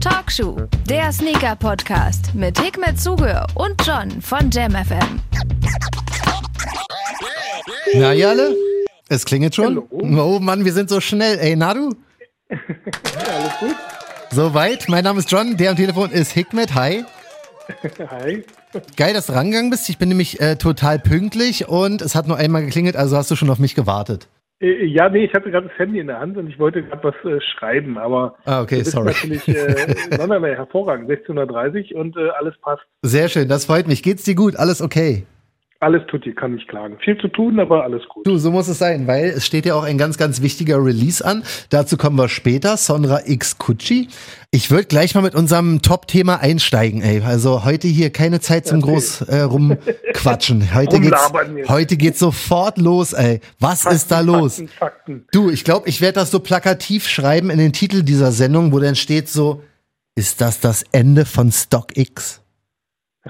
Talkshow, der Sneaker-Podcast mit Hikmet Zuge und John von JamFM. Na, Jale? Es klingelt schon? Oh Mann, wir sind so schnell. Ey, na du? Alles gut? Soweit. Mein Name ist John, der am Telefon ist Hikmet. Hi. Hi. Geil, dass du rangegangen bist. Ich bin nämlich äh, total pünktlich und es hat nur einmal geklingelt, also hast du schon auf mich gewartet. Äh, Ja, nee, ich hatte gerade das Handy in der Hand und ich wollte gerade was äh, schreiben, aber Ah, okay, sorry. natürlich äh, nein, hervorragend, 16.30 Uhr und äh, alles passt. Sehr schön, das freut mich. Geht's dir gut? Alles okay? Alles tut dir, kann nicht klagen. Viel zu tun, aber alles gut. Du, so muss es sein, weil es steht ja auch ein ganz, ganz wichtiger Release an. Dazu kommen wir später. Sonra X Kutschi. Ich würde gleich mal mit unserem Top-Thema einsteigen, ey. Also heute hier keine Zeit zum Okay. groß äh, rumquatschen. Heute geht's, heute geht's sofort los, ey. Was ist da los? Fakten, Fakten. Du, ich glaube, ich werde das so plakativ schreiben in den Titel dieser Sendung, wo dann steht so, ist das das Ende von StockX?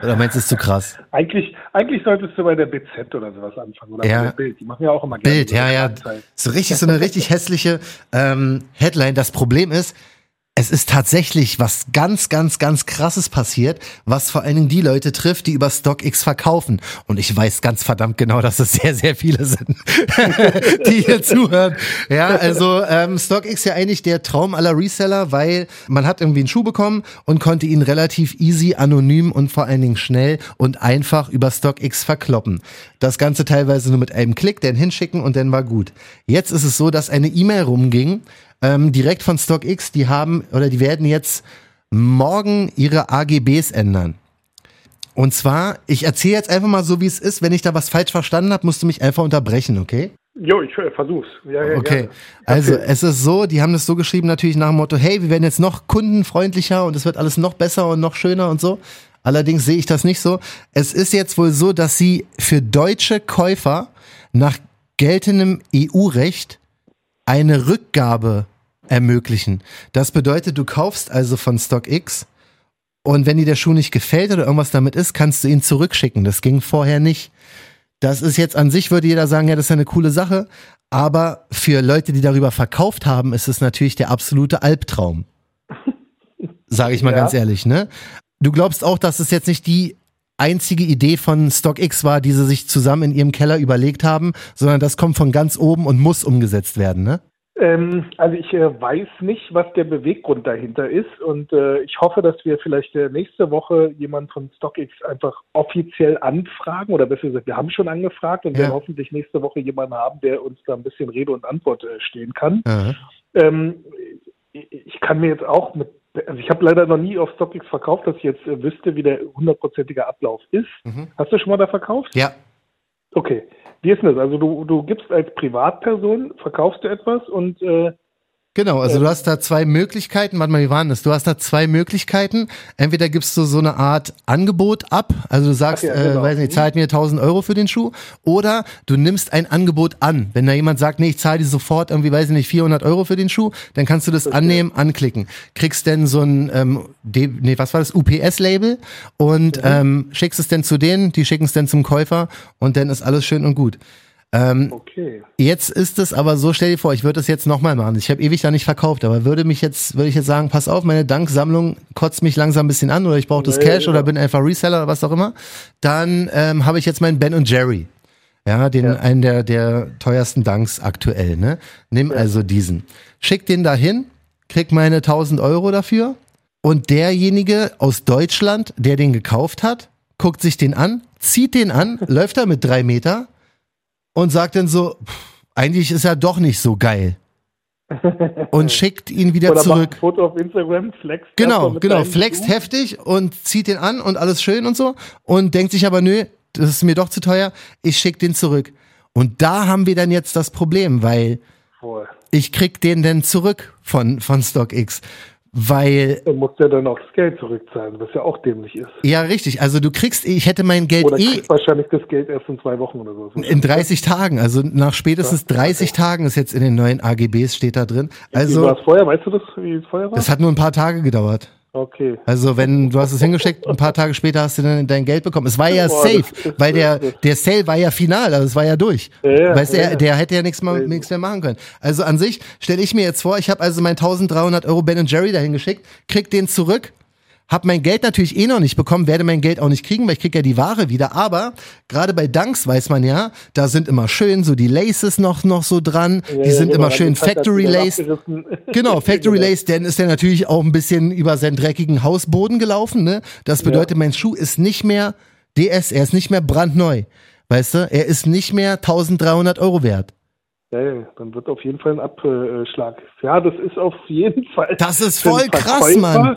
Oder meinst du, ist zu krass? Eigentlich, eigentlich solltest du bei der BZ oder sowas anfangen oder Ja. bei der Bild. Die machen ja auch immer gerne Bild, so ja, ja. So richtig, so eine richtig hässliche ähm, Headline. Das Problem ist, es ist tatsächlich was ganz, ganz, ganz krasses passiert, was vor allen Dingen die Leute trifft, die über StockX verkaufen. Und ich weiß ganz verdammt genau, dass es sehr, sehr viele sind, die hier zuhören. Ja, also ähm, StockX ja eigentlich der Traum aller Reseller, weil man hat irgendwie einen Schuh bekommen und konnte ihn relativ easy, anonym und vor allen Dingen schnell und einfach über StockX verkloppen. Das Ganze teilweise nur mit einem Klick, dann hinschicken und dann war gut. Jetzt ist es so, dass eine E-Mail rumging, ähm, direkt von StockX, die haben oder die werden jetzt morgen ihre AGBs ändern. Und zwar, ich erzähle jetzt einfach mal so, wie es ist. Wenn ich da was falsch verstanden habe, musst du mich einfach unterbrechen, okay? Jo, ich äh, versuch's. Ja, ja, Okay. gerne. Also es ist so, die haben das so geschrieben natürlich nach dem Motto, hey, wir werden jetzt noch kundenfreundlicher und es wird alles noch besser und noch schöner und so. Allerdings sehe ich das nicht so. Es ist jetzt wohl so, dass sie für deutsche Käufer nach geltendem EU-Recht eine Rückgabe ermöglichen. Das bedeutet, du kaufst also von StockX und wenn dir der Schuh nicht gefällt oder irgendwas damit ist, kannst du ihn zurückschicken. Das ging vorher nicht. Das ist jetzt an sich, würde jeder sagen, ja, das ist eine coole Sache. Aber für Leute, die darüber verkauft haben, ist es natürlich der absolute Albtraum. Sage ich mal Ja. ganz ehrlich, ne? Du glaubst auch, dass es jetzt nicht die einzige Idee von StockX war, die sie sich zusammen in ihrem Keller überlegt haben, sondern das kommt von ganz oben und muss umgesetzt werden, ne? Ähm, also ich äh, weiß nicht, was der Beweggrund dahinter ist und äh, ich hoffe, dass wir vielleicht äh, nächste Woche jemand von StockX einfach offiziell anfragen oder besser gesagt, wir haben schon angefragt und Ja. werden hoffentlich nächste Woche jemanden haben, der uns da ein bisschen Rede und Antwort äh, stehen kann. Ähm, ich kann mir jetzt auch mit, also ich habe leider noch nie auf StockX verkauft, dass ich jetzt äh, wüsste, wie der hundertprozentige Ablauf ist. Mhm. Hast du schon mal da verkauft? Ja, Okay. Wie ist denn das? Also du, du gibst als Privatperson, verkaufst du etwas und äh, Genau, also du hast da zwei Möglichkeiten. Warte mal, wie waren das? Du hast da zwei Möglichkeiten. Entweder gibst du so eine Art Angebot ab, also du sagst, ja, genau. äh, weiß nicht, zahlt mir 1000 Euro für den Schuh, oder du nimmst ein Angebot an. Wenn da jemand sagt, nee, ich zahle dir sofort irgendwie, weiß ich nicht, 400 Euro für den Schuh, dann kannst du das annehmen, anklicken. Kriegst denn so ein, ähm, D nee, was war das, UPS-Label und ähm, schickst es denn zu denen, die schicken es dann zum Käufer und dann ist alles schön und gut. Ähm, okay. Jetzt ist es aber so, stell dir vor, ich würde das jetzt nochmal machen. Ich habe ewig da nicht verkauft, aber würde mich jetzt, würde ich jetzt sagen, pass auf, meine Danksammlung kotzt mich langsam ein bisschen an oder ich brauche das Nee, Cash genau. oder bin einfach Reseller oder was auch immer. Dann ähm, habe ich jetzt meinen Ben und Jerry. Ja, den, Ja. einen der, der teuersten Danks aktuell, ne? Nimm also diesen. Schick den dahin, krieg meine 1000 Euro dafür und derjenige aus Deutschland, der den gekauft hat, guckt sich den an, zieht den an, läuft da mit drei Meter und sagt dann so, pff, eigentlich ist er doch nicht so geil. Und schickt ihn wieder Oder zurück. ein Foto auf Instagram, flex. Genau, genau, flext Schuh. heftig und zieht den an und alles schön und so und denkt sich aber, nö, das ist mir doch zu teuer, ich schick den zurück. Und da haben wir dann jetzt das Problem, weil Voll. ich krieg den dann zurück von, von StockX. Weil, Dann muss der dann auch das Geld zurückzahlen, was ja auch dämlich ist. ja richtig, also du kriegst, ich hätte mein Geld Oder eh wahrscheinlich das Geld erst in zwei Wochen oder so. in 30 Tagen, also nach spätestens 30 Tagen ist jetzt in den neuen AGBs steht da drin. Wie war Also, es vorher? Weißt du das, wie es vorher war? das hat nur ein paar Tage gedauert. Okay. Also wenn du hast es hingeschickt, ein paar Tage später hast du dann dein Geld bekommen. Es war ja Boah, safe, das weil der der Sale war ja final, also es war ja durch. Ja, weißt du, ja, der, der hätte ja nichts mehr, nichts mehr machen können. Also an sich stelle ich mir jetzt vor, ich habe also mein 1300 Euro Ben Jerry dahin geschickt, krieg den zurück. Hab mein Geld natürlich eh noch nicht bekommen, werde mein Geld auch nicht kriegen, weil ich krieg ja die Ware wieder. Aber gerade bei Dunks weiß man ja, da sind immer schön so die Laces noch noch so dran. die sind immer schön Factory Lace. Genau, Factory Lace, denn ist er natürlich auch ein bisschen über seinen dreckigen Hausboden gelaufen, ne? Das bedeutet, mein Schuh ist nicht mehr DS, er ist nicht mehr brandneu. Weißt du, er ist nicht mehr 1300 Euro wert. Ja, ja, dann wird auf jeden Fall ein Abschlag. Ja, das ist auf jeden Fall. Das ist voll krass, Mann.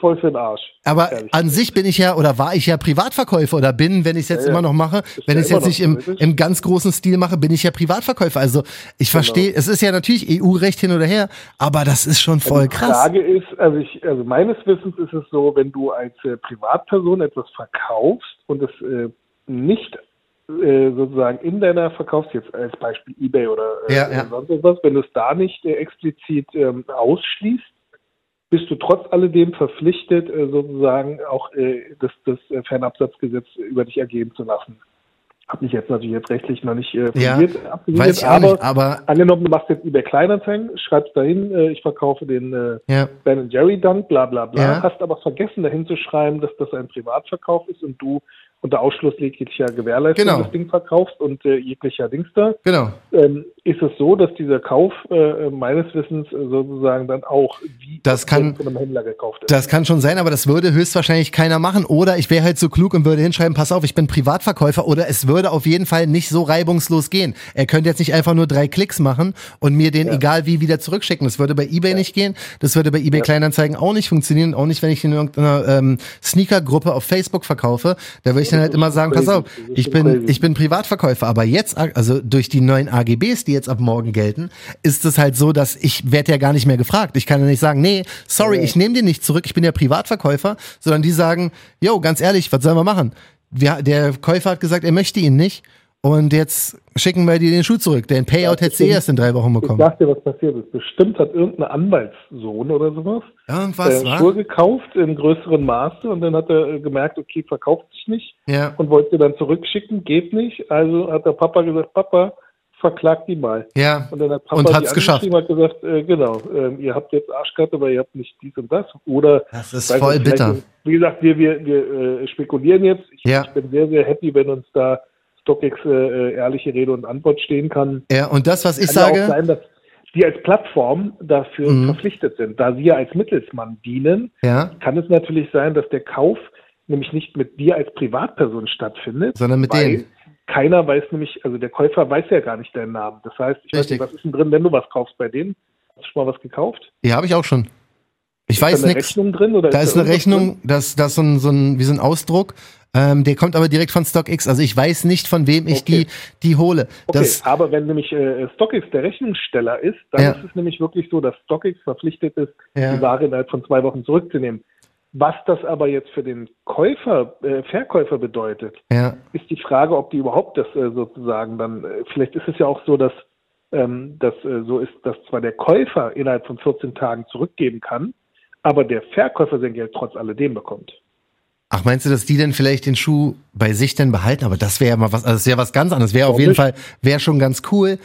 Voll für den Arsch. Aber an sich bin ich ja oder war ich ja Privatverkäufer oder bin, wenn ich es jetzt Ja, immer noch mache, wenn ich es jetzt nicht im, im ganz großen Stil mache, bin ich ja Privatverkäufer. Also ich Genau. verstehe, es ist ja natürlich EU-Recht hin oder her, aber das ist schon voll die krass. Frage ist, also ich, also meines Wissens ist es so, wenn du als äh, Privatperson etwas verkaufst und es äh, nicht äh, sozusagen in deiner Verkaufs jetzt als Beispiel eBay oder äh, Ja, ja. sonst irgendwas, wenn du es da nicht äh, explizit ähm, ausschließt, bist du trotz alledem verpflichtet, äh, sozusagen auch äh, das, das äh, Fernabsatzgesetz über dich ergehen zu lassen. Hab mich jetzt natürlich jetzt rechtlich noch nicht äh, Ja, weiß ich aber, nicht, aber angenommen, du machst jetzt eBay Kleinanzeigen, schreibst dahin, äh, ich verkaufe den äh, ja, Ben Jerry Dunk, bla bla bla, Ja. hast aber vergessen dahin zu schreiben, dass das ein Privatverkauf ist und du unter Ausschluss jeglicher Gewährleistung Genau. das Ding verkaufst und äh, jeglicher Dings da, genau. ähm, ist es so, dass dieser Kauf äh, meines Wissens äh, sozusagen dann auch wie Das kann- von einem Händler gekauft ist. Das kann schon sein, aber das würde höchstwahrscheinlich keiner machen. Oder ich wäre halt so klug und würde hinschreiben, pass auf, ich bin Privatverkäufer. Oder es würde auf jeden Fall nicht so reibungslos gehen. Er könnte jetzt nicht einfach nur drei Klicks machen und mir den egal wie wieder zurückschicken. Das würde bei eBay nicht gehen. Das würde bei eBay Kleinanzeigen auch nicht funktionieren. Auch nicht, wenn ich in irgendeiner ähm, Sneaker-Gruppe auf Facebook verkaufe. Da würde ich dann halt immer sagen, pass auf, ich bin, ich bin Privatverkäufer. Aber jetzt, also durch die neuen AGBs, die jetzt ab morgen gelten, ist es halt so, dass ich werde ja gar nicht mehr gefragt. Ich kann ja nicht sagen, nee, sorry, ich nehme den nicht zurück, ich bin ja Privatverkäufer, sondern die sagen, yo, ganz ehrlich, was sollen wir machen? Wir, der Käufer hat gesagt, er möchte ihn nicht und jetzt schicken wir dir den Schuh zurück. Den Payout hättest du eh erst in drei Wochen ich bekommen. sag dir, was passiert ist. Bestimmt hat irgendein Anwaltssohn oder sowas Irgendwas, äh, Schuhe gekauft in größerem Maße und dann hat er äh, gemerkt, okay, verkauft sich nicht Ja, und wollte dann zurückschicken, geht nicht. Also hat der Papa gesagt, Papa, verklagt die mal. ja. Und dann hat Papa Und die hat's geschafft. hat gesagt, äh, genau, ähm, ihr habt jetzt Arschkarte, aber ihr habt nicht dies und das. Oder Das ist voll bitter. Wie gesagt, wir, wir, wir äh, spekulieren jetzt. Ich, Ja. ich bin sehr, sehr happy, wenn uns da StockX äh, äh, ehrliche Rede und Antwort stehen kann. Ja, und das, was ich Kann ja auch sage, sein, dass die als Plattform dafür Mhm. verpflichtet sind. Da sie ja als Mittelsmann dienen, ja, kann es natürlich sein, dass der Kauf nämlich nicht mit dir als Privatperson stattfindet, sondern mit weil denen. keiner weiß nämlich, also der Käufer weiß ja gar nicht deinen Namen. Das heißt, ich weiß Richtig. nicht, was ist denn drin, wenn du was kaufst bei denen? Hast du schon mal was gekauft? Ja, habe ich auch schon. Ich ist weiß da eine nichts. Rechnung drin? Oder Da ist eine Rechnung, das, das ist so ein, so ein, wie so ein Ausdruck. Ähm, der kommt aber direkt von StockX. Also ich weiß nicht, von wem ich Okay. die, die hole. Okay, Das, aber wenn nämlich äh, StockX der Rechnungssteller ist, dann Ja. ist es nämlich wirklich so, dass StockX verpflichtet ist, Ja. die Ware innerhalb von zwei Wochen zurückzunehmen. Was das aber jetzt für den Käufer, äh, Verkäufer bedeutet, ja, ist die Frage, ob die überhaupt das äh, sozusagen dann, äh, vielleicht ist es ja auch so, dass ähm, das äh, so ist, dass zwar der Käufer innerhalb von 14 Tagen zurückgeben kann, aber der Verkäufer sein Geld trotz alledem bekommt. Ach, meinst du, dass die denn vielleicht den Schuh bei sich denn behalten? Aber das wäre ja mal was, also das wäre was ganz anderes. Wäre auf jeden nicht? Fall, wäre schon ganz cool.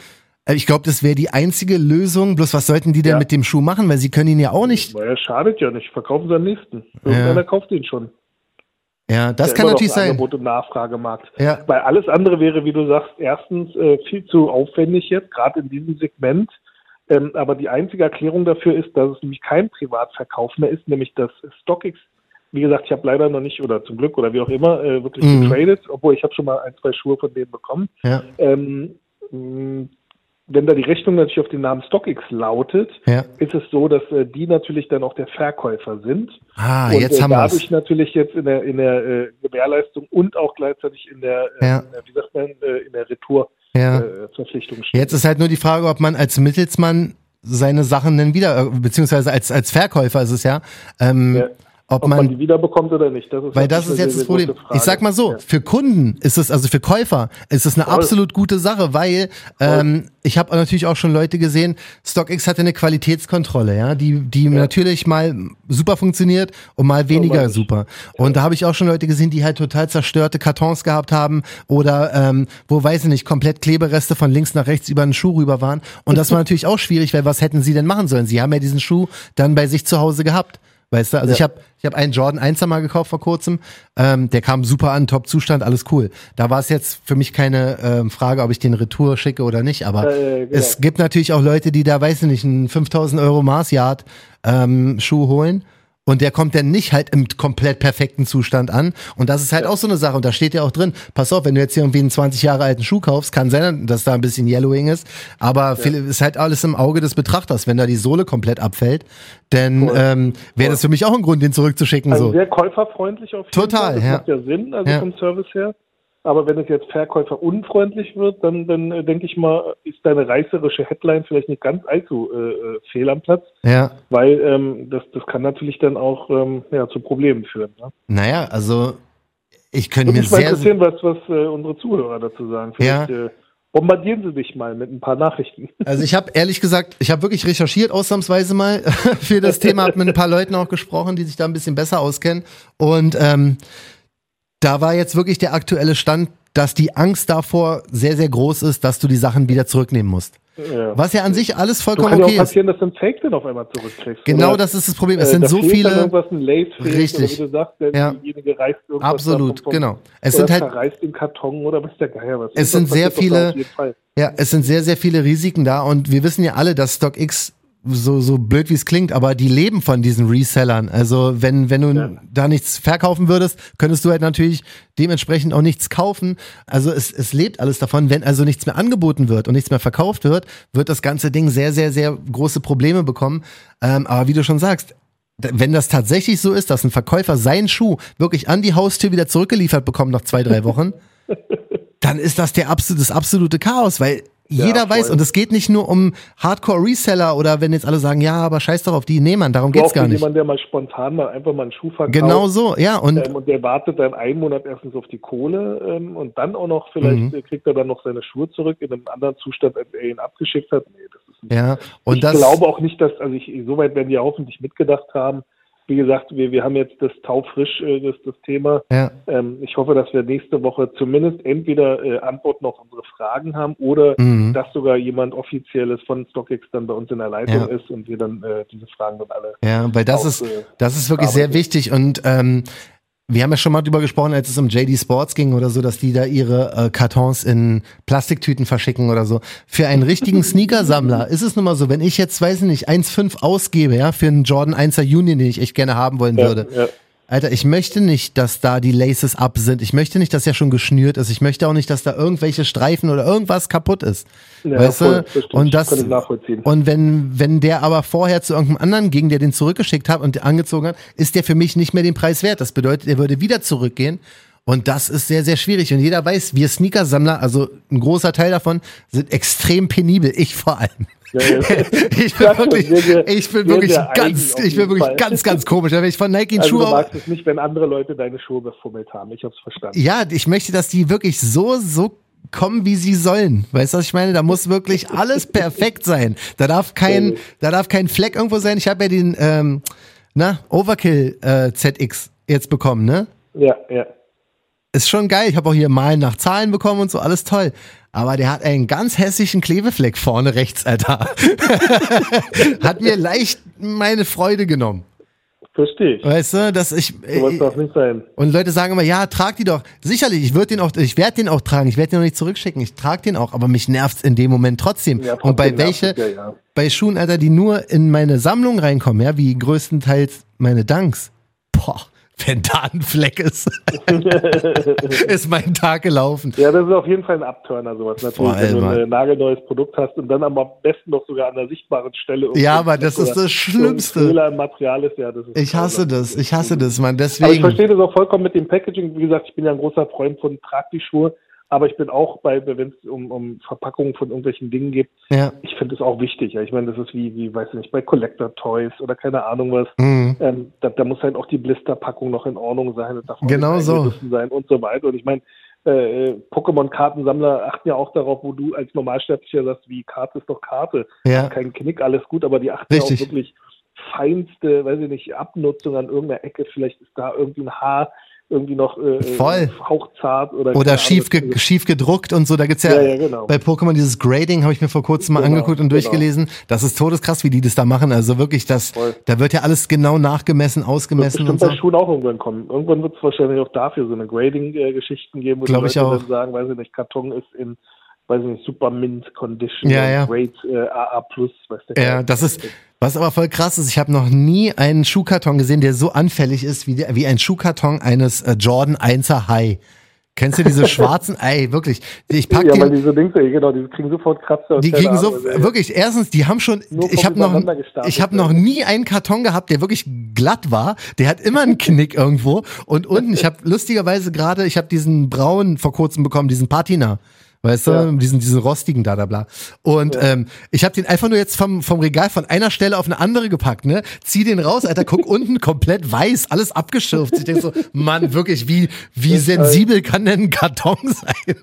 Äh, Ich glaube, das wäre die einzige Lösung. Bloß was sollten die denn Ja. mit dem Schuh machen? Weil sie können ihn ja auch nicht. Naja, schadet ja nicht. Verkaufen sie am nächsten. Irgendeiner kauft ihn schon. Ja, das Ja, kann natürlich ein sein. Angebot und Nachfragemarkt. Ja. Weil alles andere wäre, wie du sagst, erstens äh, viel zu aufwendig jetzt, gerade in diesem Segment. Ähm, aber die einzige Erklärung dafür ist, dass es nämlich kein Privatverkauf mehr ist, nämlich dass StockX, wie gesagt, ich habe leider noch nicht, oder zum Glück oder wie auch immer, äh, wirklich Mhm. getradet, obwohl ich habe schon mal ein, zwei Schuhe von denen bekommen. Ja, Ähm, wenn da die Rechnung natürlich auf den Namen StockX lautet, ja. ist es so, dass äh, die natürlich dann auch der Verkäufer sind. Ah, und jetzt äh, haben wir dadurch natürlich jetzt in der, in der äh, Gewährleistung und auch gleichzeitig in der, äh, Ja. in der wie sagt man, äh, in der Retour Ja. äh, Verpflichtung steht. Jetzt ist halt nur die Frage, ob man als Mittelsmann seine Sachen dann wieder, beziehungsweise als, als Verkäufer ist es ja, ähm, Ja. Ob, Ob man, man die wiederbekommt oder nicht. Das ist weil das ist jetzt sehr, das Problem. Ich sag mal so, Ja. für Kunden ist es, also für Käufer, ist es eine Voll. absolut gute Sache, weil ähm, ich habe natürlich auch schon Leute gesehen, StockX hatte eine Qualitätskontrolle, ja, die, die natürlich mal super funktioniert und mal weniger nicht. super. Und da habe ich auch schon Leute gesehen, die halt total zerstörte Kartons gehabt haben oder ähm, wo weiß ich nicht, komplett Klebereste von links nach rechts über einen Schuh rüber waren. Und das war natürlich auch schwierig, weil was hätten sie denn machen sollen? Sie haben ja diesen Schuh dann bei sich zu Hause gehabt. Weißt du, also ich habe ich hab einen Jordan 1er mal gekauft vor kurzem. Ähm, der kam super an, Top-Zustand, alles cool. Da war es jetzt für mich keine ähm, Frage, ob ich den Retour schicke oder nicht. Aber Äh, genau. es gibt natürlich auch Leute, die da, weiß ich nicht, einen 5000 Euro Mars Yard ähm, Schuh holen. Und der kommt dann nicht halt im komplett perfekten Zustand an. Und das ist halt auch so eine Sache. Und da steht ja auch drin, pass auf, wenn du jetzt hier irgendwie einen 20 Jahre alten Schuh kaufst, kann sein, dass da ein bisschen Yellowing ist. Aber viel, ist halt alles im Auge des Betrachters, wenn da die Sohle komplett abfällt. Denn ähm, wäre das für mich auch ein Grund, den zurückzuschicken. Also so. sehr käuferfreundlich auf jeden Total, Fall. Das ja. macht ja Sinn, also Ja. vom Service her. Aber wenn es jetzt Verkäufer unfreundlich wird, dann, dann äh, denke ich mal, ist deine reißerische Headline vielleicht nicht ganz allzu äh, äh, fehl am Platz, Ja. weil ähm, das, das kann natürlich dann auch ähm, ja, zu Problemen führen. Ne? Naja, also ich könnte Würde mir mich mal sehr, interessieren, was, was äh, unsere Zuhörer dazu sagen. Vielleicht äh, bombardieren sie dich mal mit ein paar Nachrichten. Also ich habe ehrlich gesagt, ich habe wirklich recherchiert ausnahmsweise mal für das Thema, habe mit ein paar Leuten auch gesprochen, die sich da ein bisschen besser auskennen. Und ähm, da war jetzt wirklich der aktuelle Stand, dass die Angst davor sehr, sehr groß ist, dass du die Sachen wieder zurücknehmen musst. Ja. Was ja an sich alles vollkommen kann ja okay auch ist. passieren, dass du ein Fake dann auf einmal zurückkriegst. Genau das ist das Problem. Es äh, sind da so dann viele. irgendwas, ein fehlt, Richtig. Oder wie du sagst, der, Ja. diejenige reißt irgendwas Absolut, davon genau. Es sind halt- zerreißt den Karton oder was der Geier was. Es sind sehr viele-. Ja, es sind sehr, sehr viele Risiken da und wir wissen ja alle, dass StockX so, so blöd wie es klingt, aber die leben von diesen Resellern. Also wenn, wenn du Ja. da nichts verkaufen würdest, könntest du halt natürlich dementsprechend auch nichts kaufen. Also es, es lebt alles davon. Wenn also nichts mehr angeboten wird und nichts mehr verkauft wird, wird das ganze Ding sehr, sehr, sehr große Probleme bekommen. Ähm, aber wie du schon sagst, wenn das tatsächlich so ist, dass ein Verkäufer seinen Schuh wirklich an die Haustür wieder zurückgeliefert bekommt nach zwei, drei Wochen, dann ist das der absolute, das absolute Chaos, weil jeder voll. weiß, und es geht nicht nur um Hardcore-Reseller oder wenn jetzt alle sagen, ja, aber scheiß doch auf die, nee, Mann, darum geht's auch gar nicht. jemand, der mal spontan mal einfach mal einen Schuh verkauft. Genau so, ja, und Ähm, und der wartet dann einen Monat erstens auf die Kohle ähm, und dann auch noch, vielleicht Mhm. äh, kriegt er dann noch seine Schuhe zurück in einem anderen Zustand, als er ihn abgeschickt hat. Nee, das ist nicht. ja, und ich das, glaube auch nicht, dass, also ich, soweit werden die hoffentlich mitgedacht haben. Wie gesagt, wir, wir haben jetzt das taufrisch, äh, das, das Thema. ja, Ähm, ich hoffe, dass wir nächste Woche zumindest entweder äh, Antworten auf unsere Fragen haben oder Mhm. dass sogar jemand Offizielles von StockX dann bei uns in der Leitung Ja. ist und wir dann äh, diese Fragen dann alle. ja, weil das auch, ist, das ist wirklich sehr wichtig und ähm, wir haben ja schon mal drüber gesprochen, als es um JD Sports ging oder so, dass die da ihre äh, Kartons in Plastiktüten verschicken oder so. Für einen richtigen Sneakersammler ist es nun mal so, wenn ich jetzt, weiß ich nicht, 1,5 ausgebe, ja, für einen Jordan 1er Union, den ich echt gerne haben wollen würde. Ja, ja. Alter, ich möchte nicht, dass da die Laces ab sind. Ich möchte nicht, dass der schon geschnürt ist. Ich möchte auch nicht, dass da irgendwelche Streifen oder irgendwas kaputt ist. Ja, weißt voll, du? Und das, Kann ich nachvollziehen. und wenn, wenn der aber vorher zu irgendeinem anderen ging, der den zurückgeschickt hat und angezogen hat, ist der für mich nicht mehr den Preis wert. Das bedeutet, er würde wieder zurückgehen. Und das ist sehr, sehr schwierig. Und jeder weiß, wir Sneakersammler, also ein großer Teil davon, sind extrem penibel. Ich vor allem. Ich bin wirklich, ich bin wirklich ganz, ich bin wirklich ganz, ganz komisch. Wenn ich von Nike Also Schuh du magst es nicht, wenn andere Leute deine Schuhe befummelt haben. Ich hab's verstanden. Ja, ich möchte, dass die wirklich so, so kommen, wie sie sollen. Weißt du, was ich meine? Da muss wirklich alles perfekt sein. Da darf kein, da darf kein Fleck irgendwo sein. Ich habe ja den, ähm, na, Overkill äh, ZX jetzt bekommen, ne? Ja, ja. Ist schon geil. Ich habe auch hier Malen nach Zahlen bekommen und so, alles toll. Aber der hat einen ganz hässlichen Klebefleck vorne rechts, Alter. hat mir leicht meine Freude genommen. Verstehe ich. Weißt du, dass ich. Sowas darf nicht sein. Und Leute sagen immer, ja, trag die doch. Sicherlich, ich würde den auch, ich werde den auch tragen, ich werde den auch nicht zurückschicken, ich trage den auch, aber mich nervt's in dem Moment trotzdem. Ja, und bei trotzdem welche, ja, ja. bei Schuhen, Alter, die nur in meine Sammlung reinkommen, ja, wie größtenteils meine Dunks. Boah, wenn da ein Fleck ist, ist mein Tag gelaufen. Ja, das ist auf jeden Fall ein Abturner, sowas. Natürlich, wenn du ein nagelneues Produkt hast und dann am besten noch sogar an der sichtbaren Stelle. Ja, aber das ist das Schlimmste. Fehler im Material ist, ja, das ist Ich hasse das, ich hasse das, Mann. Aber ich Deswegen. verstehe das auch vollkommen mit dem Packaging. Wie gesagt, ich bin ja ein großer Freund von trag die Schuhe. Aber ich bin auch bei, wenn es um, um Verpackungen von irgendwelchen Dingen geht, Ja. ich finde es auch wichtig. Ja. Ich meine, das ist wie, wie, weiß ich nicht, bei Collector Toys oder keine Ahnung was. Mhm. Ähm, da, da muss halt auch die Blisterpackung noch in Ordnung sein. Darf auch Genau so. sein und so weiter. Und ich meine, äh, Pokémon-Kartensammler achten ja auch darauf, wo du als Normalsterblicher sagst, wie Karte ist doch Karte. Ja. Kein Knick, alles gut, aber die achten Richtig. ja auch wirklich feinste, weiß ich nicht, Abnutzung an irgendeiner Ecke. Vielleicht ist da irgendwie ein Haar irgendwie noch äh, Voll. hauchzart oder Oder schief, ge schief gedruckt und so. Da gibt's ja, Ja, ja, genau. bei Pokémon dieses Grading, habe ich mir vor kurzem mal Genau, angeguckt und genau. durchgelesen. Das ist todeskrass, wie die das da machen. Also wirklich, das, Voll. da wird ja alles genau nachgemessen, wird ausgemessen bestimmt und so. bei Schuhen auch irgendwann kommen. Irgendwann wird es wahrscheinlich auch dafür so eine Grading-Geschichten geben, wo Glaub die ich Leute dann sagen, weiß ich nicht, Karton ist in, weiß ich nicht, Super Mint Condition, Ja, ja. Grade äh, AA Plus, weiß der Ja, das ist, was aber voll krass ist, ich habe noch nie einen Schuhkarton gesehen, der so anfällig ist wie, der, wie ein Schuhkarton eines äh, Jordan 1er High. Kennst du diese schwarzen? Ey, wirklich. Ich pack ja, den, weil diese Dings, ey, genau, die kriegen sofort Kratzer. Die kriegen so also, wirklich erstens, die haben schon ich habe noch ich habe noch nie einen Karton gehabt, der wirklich glatt war. Der hat immer einen Knick irgendwo und unten, ich habe lustigerweise gerade, ich habe diesen braunen vor kurzem bekommen, diesen Patina. Weißt du, Ja. diesen, diesen rostigen da, da, bla. Und ähm, ich habe den einfach nur jetzt vom, vom Regal von einer Stelle auf eine andere gepackt, ne? Zieh den raus, Alter, guck unten komplett weiß, alles abgeschürft. Ich denk so, Mann, wirklich, wie, wie sensibel kann denn ein Karton sein?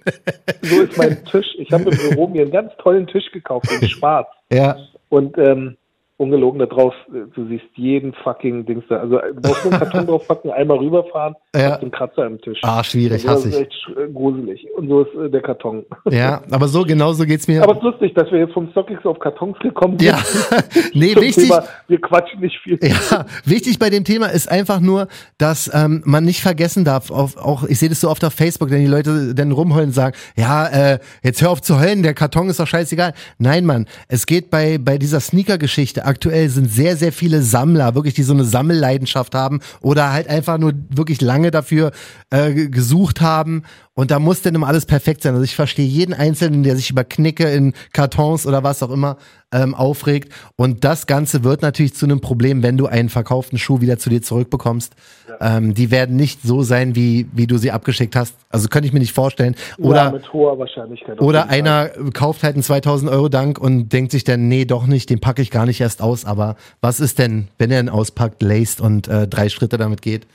So ist mein Tisch. Ich habe im Büro mir einen ganz tollen Tisch gekauft, in schwarz. ja, Und ähm, ungelogen da drauf, du siehst jeden fucking Dings da. Also du musst nur einen Karton draufpacken, einmal rüberfahren, Ja. hast einen Kratzer im Tisch. ah, schwierig, Also hasse das ist ich. echt äh, gruselig. Und so ist äh, der Karton. Ja, aber so, genau so geht's mir. Aber es ist lustig, dass wir jetzt vom StockX auf Kartons gekommen sind. Ja, nee, Zum wichtig. Thema, wir quatschen nicht viel. Ja, wichtig bei dem Thema ist einfach nur, dass ähm, man nicht vergessen darf, auf, auch ich sehe das so oft auf Facebook, wenn die Leute dann rumheulen und sagen, ja, äh, jetzt hör auf zu heulen, der Karton ist doch scheißegal. Nein, Mann, es geht bei bei dieser Sneaker-Geschichte aktuell sind sehr sehr viele Sammler, wirklich die so eine Sammelleidenschaft haben oder halt einfach nur wirklich lange dafür äh, gesucht haben und da muss dann immer alles perfekt sein. Also ich verstehe jeden Einzelnen, der sich über Knicke in Kartons oder was auch immer ähm, aufregt. Und das Ganze wird natürlich zu einem Problem, wenn du einen verkauften Schuh wieder zu dir zurückbekommst. Ähm, die werden nicht so sein, wie, wie du sie abgeschickt hast. Also könnte ich mir nicht vorstellen. ja, Oder, mit hoher Wahrscheinlichkeit. oder einer kauft halt einen 2000 Euro Dank und denkt sich dann, nee, doch nicht, den packe ich gar nicht erst aus. Aber was ist denn, wenn er ihn auspackt, laced und äh, drei Schritte damit geht?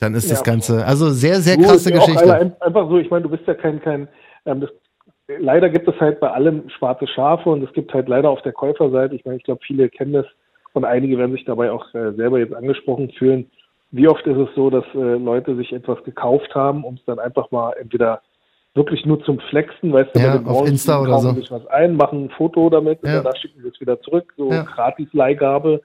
Dann ist das Ja, Ganze, also sehr, sehr krasse auch Geschichte. Ein- einfach so, ich meine, du bist ja kein, kein ähm, das, leider gibt es halt bei allem schwarze Schafe und es gibt halt leider auf der Käuferseite, ich meine, ich glaube, viele kennen das und einige werden sich dabei auch äh, selber jetzt angesprochen fühlen. Wie oft ist es so, dass äh, Leute sich etwas gekauft haben, um es dann einfach mal entweder wirklich nur zum Flexen, weißt du, Ja, auf Insta oder so. sich was ein, machen ein Foto damit Ja. und danach schicken sie es wieder zurück, so Ja. gratis Leihgabe.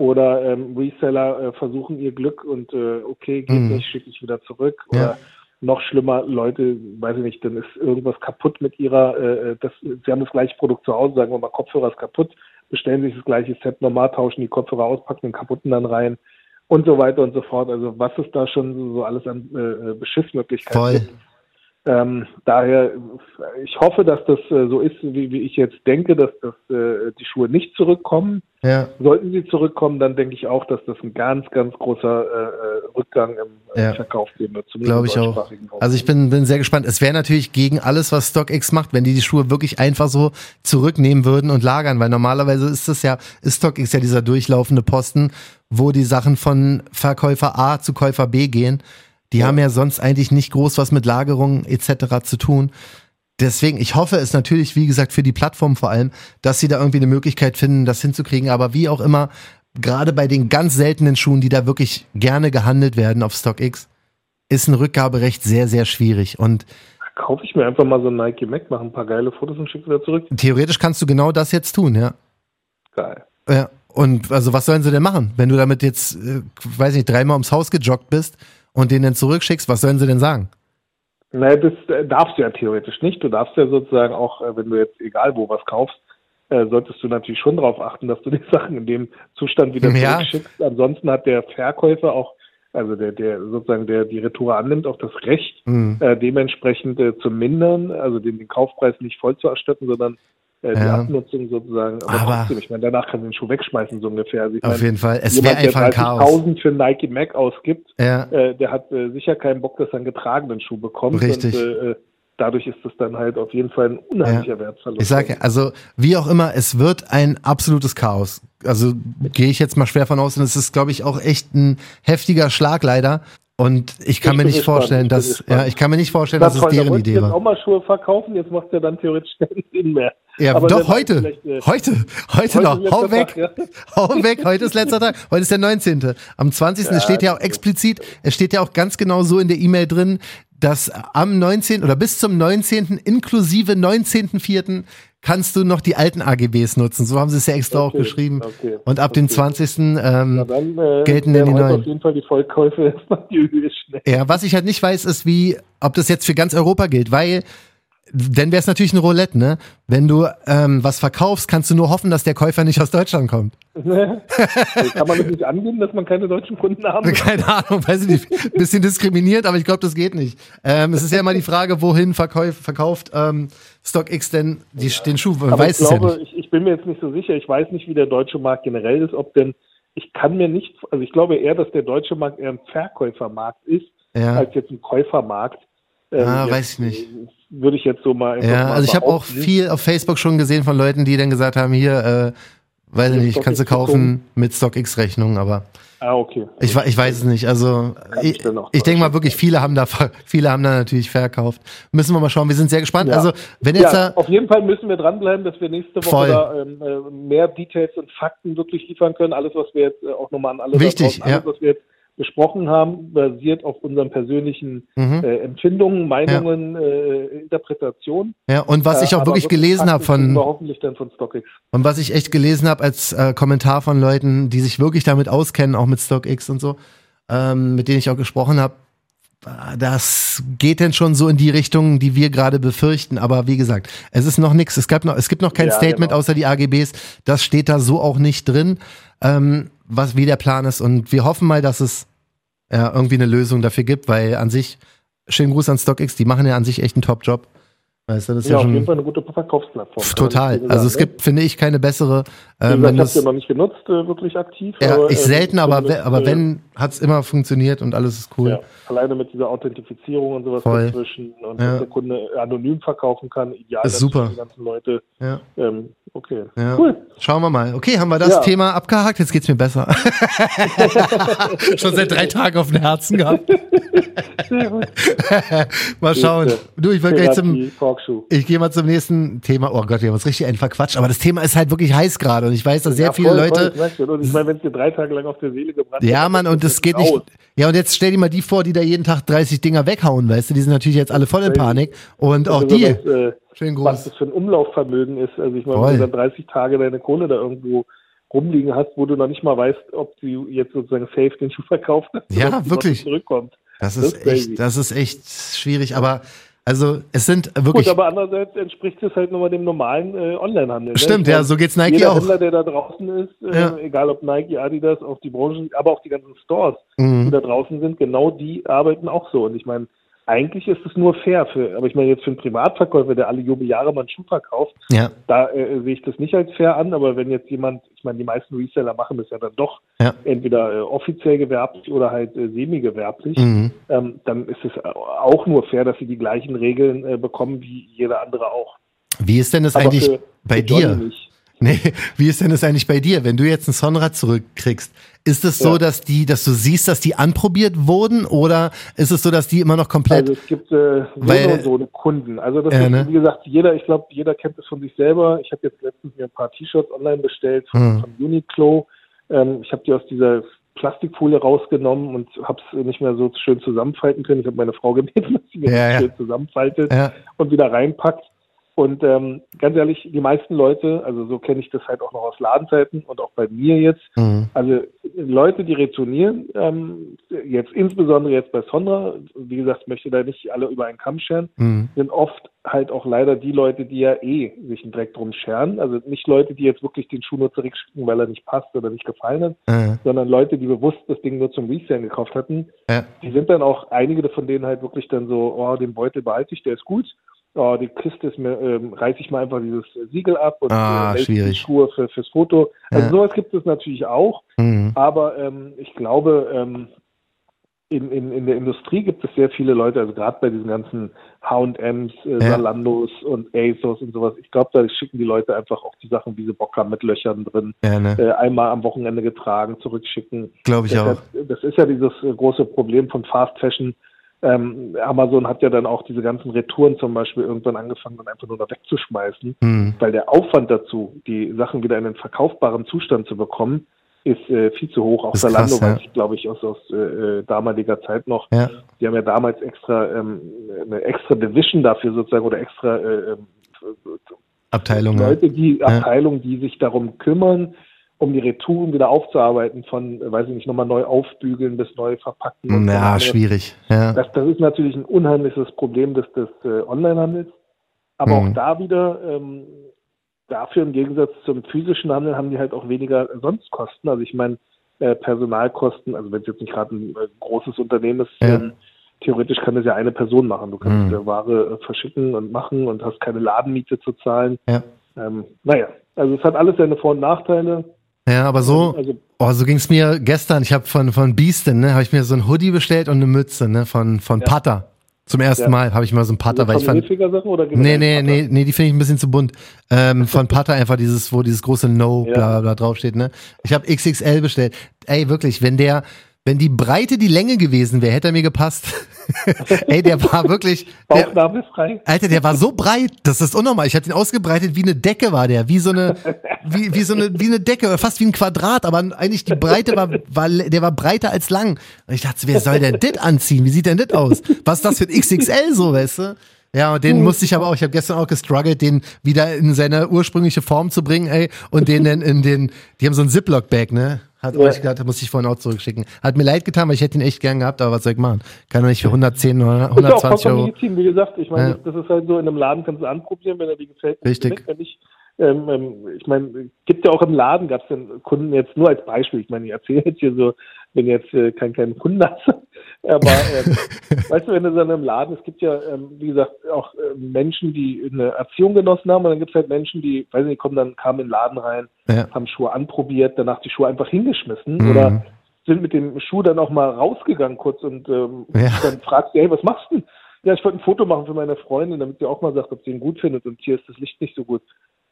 Oder ähm, Reseller äh, versuchen ihr Glück und äh, okay, geht Mhm. nicht, schicke ich wieder zurück. Ja. Oder noch schlimmer, Leute, weiß ich nicht, dann ist irgendwas kaputt mit ihrer, äh, das, sie haben das gleiche Produkt zu Hause, sagen wir mal, Kopfhörer ist kaputt, bestellen sich das gleiche Set normal, tauschen die Kopfhörer aus, packen den kaputten dann rein und so weiter und so fort. Also was es da schon so, so alles an äh, Beschissmöglichkeiten Voll. gibt. Ähm, daher, ich hoffe, dass das äh, so ist, wie, wie ich jetzt denke, dass, dass äh, die Schuhe nicht zurückkommen. Ja. Sollten sie zurückkommen, dann denke ich auch, dass das ein ganz, ganz großer äh, äh, Rückgang im äh, Ja. Verkauf geben wird. Glaube ich auch. Also ich bin, bin sehr gespannt. Es wäre natürlich gegen alles, was StockX macht, wenn die die Schuhe wirklich einfach so zurücknehmen würden und lagern, weil normalerweise ist das ja, ist StockX ja dieser durchlaufende Posten, wo die Sachen von Verkäufer A zu Käufer B gehen. Die haben ja sonst eigentlich nicht groß was mit Lagerung etc. zu tun. Deswegen, ich hoffe es natürlich, wie gesagt, für die Plattform vor allem, dass sie da irgendwie eine Möglichkeit finden, das hinzukriegen. Aber wie auch immer, gerade bei den ganz seltenen Schuhen, die da wirklich gerne gehandelt werden auf StockX, ist ein Rückgaberecht sehr, sehr schwierig. Und Kaufe ich mir einfach mal so ein Nike Mac, mache ein paar geile Fotos und schicke wieder zurück. theoretisch kannst du genau das jetzt tun, ja. Geil. Ja. Und also was sollen sie denn machen? Wenn du damit jetzt, äh, weiß nicht, dreimal ums Haus gejoggt bist und den dann zurückschickst, was sollen sie denn sagen? Naja, das äh, darfst du ja theoretisch nicht. Du darfst ja sozusagen auch, äh, wenn du jetzt egal wo was kaufst, äh, solltest du natürlich schon darauf achten, dass du die Sachen in dem Zustand wieder Ja. zurückschickst. Ansonsten hat der Verkäufer auch, also der, der sozusagen der die Retour annimmt, auch das Recht, Hm. äh, dementsprechend äh, zu mindern, also den, den Kaufpreis nicht voll zu erstatten, sondern die Ja. Abnutzung sozusagen. Aber- trotzdem, ich meine, danach kann man den Schuh wegschmeißen, so ungefähr. Also Auf meine, jeden Fall. Es wäre einfach ein der Chaos. 30.000 für einen Nike Mac ausgibt, Ja. äh, der hat äh, sicher keinen Bock, dass er einen getragenen Schuh bekommt. Richtig. Und, äh, äh, dadurch ist es dann halt auf jeden Fall ein unheimlicher Ja. Wertverlust. Ich sage, also wie auch immer, es wird ein absolutes Chaos. Also gehe ich jetzt mal schwer von aus und es ist, glaube ich, auch echt ein heftiger Schlag leider. Und ich kann Ich mir nicht gespannt, vorstellen, dass, ja, ich kann mir nicht vorstellen, Na dass es deren Idee jetzt war. auch mal Schuhe verkaufen, jetzt macht er dann theoretisch keinen Sinn mehr. Ja, Aber doch heute, äh, heute, heute, heute noch. Hau weg, Tag, ja. hau weg. Heute ist letzter Tag. Heute ist der 19. Am 20. es steht ja auch explizit, es steht ja auch ganz genau so in der E-Mail drin, dass am 19. oder bis zum 19. inklusive 19.04. kannst du noch die alten AGBs nutzen. So haben sie es ja extra auch Okay, geschrieben. okay, Und ab dem okay. 20. Na Ähm, dann äh, gelten denn die neuen. auf jeden Fall die Vollkäufe die ja, was ich halt nicht weiß, ist wie, ob das jetzt für ganz Europa gilt, weil dann wäre es natürlich ein Roulette, ne? Wenn du ähm, was verkaufst, kannst du nur hoffen, dass der Käufer nicht aus Deutschland kommt. Kann man das nicht angeben, dass man keine deutschen Kunden haben? Keine Ahnung, weiß ich nicht. Bisschen diskriminiert, aber ich glaube, das geht nicht. Ähm, es ist ja immer die Frage, wohin verkauf, verkauft ähm, StockX denn die, den Schuh? Man Aber weiß ich es ja glaube, nicht. ich, ich bin mir jetzt nicht so sicher. Ich weiß nicht, wie der deutsche Markt generell ist, ob denn, ich kann mir nicht, also ich glaube eher, dass der deutsche Markt eher ein Verkäufermarkt ist, Ja. als jetzt ein Käufermarkt. Ähm, Ah, weiß ich nicht. Würde ich jetzt so mal. Ja, mal also ich habe auch viel auf Facebook schon gesehen von Leuten, die dann gesagt haben, hier, äh, weiß ich nicht, kannst du kaufen mit StockX-Rechnung, aber Ah, okay. ich, ich weiß es nicht. Also ich ich, denke mal wirklich, viele haben da viele haben da natürlich verkauft. Müssen wir mal schauen, wir sind sehr gespannt. Ja. Also wenn jetzt Ja, da, auf jeden Fall müssen wir dranbleiben, dass wir nächste Woche Voll. da ähm, äh, mehr Details und Fakten wirklich liefern können. Alles, was wir jetzt äh, auch nochmal an alle Wichtig, draußen, alles, ja. was wir jetzt besprochen haben, basiert auf unseren persönlichen Mhm. äh, Empfindungen, Meinungen, äh, Interpretationen. ja, und was Äh, ich auch aber wirklich gelesen habe von hoffentlich dann von StockX. Und was ich echt gelesen habe als äh, Kommentar von Leuten, die sich wirklich damit auskennen, auch mit StockX und so, ähm, mit denen ich auch gesprochen habe, das geht denn schon so in die Richtung, die wir gerade befürchten. Aber wie gesagt, es ist noch nichts. Es, gab noch, es gibt noch kein Ja, Statement genau. außer die AGBs. Das steht da so auch nicht drin, ähm, was wie der Plan ist. Und wir hoffen mal, dass es ja, irgendwie eine Lösung dafür gibt, weil an sich, schönen Gruß an StockX, die machen ja an sich echt einen Top-Job. Weißt du, das ist Ja, ja, auf jeden Fall eine gute Verkaufsplattform. total. so Also sagen, es ne? gibt, finde ich, keine bessere. Gesagt, wenn ich habe ja noch nicht genutzt, äh, wirklich aktiv. ja, aber, ich äh, selten, aber, we- aber äh, wenn, hat's immer funktioniert und alles ist cool. Ja, alleine mit dieser Authentifizierung und sowas Voll. dazwischen und Ja. dass der Kunde anonym verkaufen kann, ideal ist super. für die ganzen Leute. Ja. Ähm, okay, cool. Schauen wir mal. Okay, haben wir das. Thema abgehakt? Jetzt geht's mir besser. Schon seit drei Tagen auf dem Herzen gehabt. Sehr gut. mal schauen. Du, ich will gleich zum, Therapie, Talkshow. ich gehe mal zum nächsten Thema. Oh Gott, wir haben uns richtig einen verquatscht. Aber das Thema ist halt wirklich heiß gerade und ich weiß, dass sehr Ja, viele voll, Leute. Voll, und ich meine, wenn es dir drei Tage lang auf der Seele gebrannt Ja, hat, Mann, und ist das geht nicht. raus. Ja, und jetzt stell dir mal die vor, die da jeden Tag 30 Dinger weghauen, weißt du? Die sind natürlich jetzt alle voll in. Panik. Und auch Also, die. Was, äh, Schönen was Gruß. das für ein Umlaufvermögen ist. Also ich meine, wenn du dann 30 Tage deine Kohle da irgendwo rumliegen hast, wo du noch nicht mal weißt, ob du jetzt sozusagen safe den Schuh verkauft hast Ja, wirklich. Zurückkommt. Das Das ist ist crazy. echt, das ist echt schwierig. Aber also es sind Gut, wirklich. aber andererseits entspricht es halt nochmal dem normalen äh, Onlinehandel. Stimmt, ne? Ja, so geht's Nike jeder auch. Händler, der da draußen ist, äh, Ja. egal ob Nike, Adidas, auch die Branchen, aber auch die ganzen Stores, die Mhm. da draußen sind, genau die arbeiten auch so. Und ich meine, eigentlich ist es nur fair für, aber ich meine jetzt für einen Privatverkäufer, der alle Jubeljahre mal einen Schuh verkauft, Ja, da äh, sehe ich das nicht als fair an, aber wenn jetzt jemand, ich meine, die meisten Reseller machen das ja dann doch Ja. entweder äh, offiziell gewerblich oder halt äh, semi-gewerblich, Mhm. ähm, dann ist es auch nur fair, dass sie die gleichen Regeln äh, bekommen wie jeder andere auch. Wie ist denn das Aber eigentlich für- bei für dir? Nicht. Nee, wie ist denn das eigentlich bei dir, wenn du jetzt ein Sonra zurückkriegst? Ist es so, Ja. dass die, dass du siehst, dass die anprobiert wurden oder ist es so, dass die immer noch komplett Also es gibt äh, so Weil- und so Kunden. Also das Ja, ist, ne? wie gesagt, jeder, ich glaube, jeder kennt das von sich selber. Ich habe jetzt letztens mir ein paar T-Shirts online bestellt von, Hm. von Uniqlo. Ähm, ich habe die aus dieser Plastikfolie rausgenommen und habe es nicht mehr so schön zusammenfalten können. Ich habe meine Frau gebeten, dass sie mir Ja, das ja. schön zusammenfaltet ja, und wieder reinpackt. Und ähm, ganz ehrlich, die meisten Leute, also so kenne ich das halt auch noch aus Ladenzeiten und auch bei mir jetzt, mhm. also Leute, die retournieren, ähm, jetzt insbesondere jetzt bei Sonra, wie gesagt, ich möchte da nicht alle über einen Kamm scheren, Mhm. sind oft halt auch leider die Leute, die ja eh sich einen Dreck drum scheren. Also nicht Leute, die jetzt wirklich den Schuh nur zurückschicken, weil er nicht passt oder nicht gefallen hat, Äh, sondern Leute, die bewusst das Ding nur zum Resale gekauft hatten. ja. Die sind dann auch, einige von denen halt wirklich dann so, oh, den Beutel behalte ich, der ist gut. Oh, die Kiste ist mir, ähm, reiße ich mal einfach dieses Siegel ab und Ah, äh, die. Schuhe für, fürs Foto. Also Ja. sowas gibt es natürlich auch. Mhm. Aber ähm, ich glaube, ähm, in, in, in der Industrie gibt es sehr viele Leute, also gerade bei diesen ganzen H&M's, äh, Ja. Salandos und ASOS und sowas. Ich glaube, da schicken die Leute einfach auch die Sachen, wie sie Bock haben, mit Löchern drin, Ja, ne? äh, einmal am Wochenende getragen, zurückschicken. Glaube ich auch. Deshalb, das ist ja dieses äh, große Problem von Fast Fashion. Ähm, Amazon hat ja dann auch diese ganzen Retouren zum Beispiel irgendwann angefangen, dann einfach nur noch wegzuschmeißen, Hm. weil der Aufwand dazu, die Sachen wieder in den verkaufbaren Zustand zu bekommen, ist äh, viel zu hoch. Auch Das ist Zalando krass, ja. weiß ich, glaube ich, aus, aus äh, äh, damaliger Zeit noch. Ja. Die haben ja damals extra ähm, eine extra Division dafür sozusagen oder extra äh, ähm, Abteilung. Ja. Leute, die Abteilungen, die sich darum kümmern, um die Retouren wieder aufzuarbeiten, von, weiß ich nicht, nochmal neu aufbügeln bis neu verpacken. Ja, schwierig. Ja. Das, das ist natürlich ein unheimliches Problem des, des äh, Onlinehandels. Aber Mhm. auch da wieder, ähm, dafür im Gegensatz zum physischen Handel haben die halt auch weniger Sonstkosten. Also ich meine, äh, Personalkosten, also wenn es jetzt nicht gerade ein äh, großes Unternehmen ist, Ja. ähm, theoretisch kann das ja eine Person machen. Du kannst Mhm. Ware äh, verschicken und machen und hast keine Ladenmiete zu zahlen. Ja. Ähm, naja, also es hat alles seine Vor- und Nachteile. Ja, aber so, Also oh, so ging's mir gestern. Ich habe von, von Beastin, ne, habe ich mir so ein Hoodie bestellt und eine Mütze, ne, von, von Ja. Putter. Zum ersten Ja. Mal habe ich mal so ein Putter, weil ich fand, Sachen oder Nee, nee, nee, nee, die finde ich ein bisschen zu bunt. Ähm, von Pata einfach dieses, wo dieses große No Ja. bla bla draufsteht, ne? Ich habe XXL bestellt. Ey, wirklich, wenn der, wenn die Breite die Länge gewesen wäre, hätte er mir gepasst. Ey, der war wirklich, der. Alter, der war so breit, das ist unnormal. Ich hatte ihn ausgebreitet wie eine Decke war der, wie so eine, wie, wie so eine, wie eine Decke, fast wie ein Quadrat, aber eigentlich die Breite war, war, der war breiter als lang. Und ich dachte, wer soll denn das anziehen? Wie sieht denn das aus? Was ist das für ein XXL so, weißt du? Ja, und den musste ich aber auch, ich habe gestern auch gestruggelt, den wieder in seine ursprüngliche Form zu bringen, ey, und den dann in den, die haben so ein Ziploc-Bag, ne? Hat Ja. euch gedacht, muss ich vorhin auch zurückschicken. Hat mir leid getan, weil ich hätte ihn echt gern gehabt, aber was soll ich machen? Kann doch nicht für 110 oder Ist ja auch 120 Euro. legitim, wie gesagt. Ich meine, Ja. das ist halt so, in einem Laden kannst du anprobieren, wenn er dir gefällt. Richtig. Wenn nicht, ähm, ähm, ich meine, gibt ja auch im Laden, gab es den Kunden jetzt nur als Beispiel. Ich meine, ich erzähle jetzt hier so, wenn jetzt äh, keinen keinen Kunden hast. Aber ähm, weißt du, wenn du dann im Laden, es gibt ja, ähm, wie gesagt, auch äh, Menschen, die eine Erziehung genossen haben, und dann gibt es halt Menschen, die, weiß nicht, kommen dann, kamen in den Laden rein, Ja. haben Schuhe anprobiert, danach die Schuhe einfach hingeschmissen Mhm. oder sind mit dem Schuh dann auch mal rausgegangen kurz und ähm, Ja. dann fragst du, hey, was machst du denn? Ja, ich wollte ein Foto machen für meine Freundin, damit sie auch mal sagt, ob sie ihn gut findet und hier ist das Licht nicht so gut.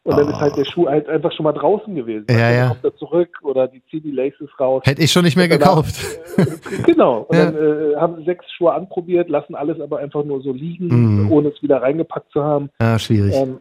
Und dann Oh. ist halt der Schuh halt einfach schon mal draußen gewesen. Ja, Dann ja. kommt er zurück oder die ziehen die Laces raus. Hätte ich schon nicht mehr gekauft. genau. Und Ja. dann äh, haben sechs Schuhe anprobiert, lassen alles aber einfach nur so liegen, Mhm. ohne es wieder reingepackt zu haben. Ja, schwierig. Ähm,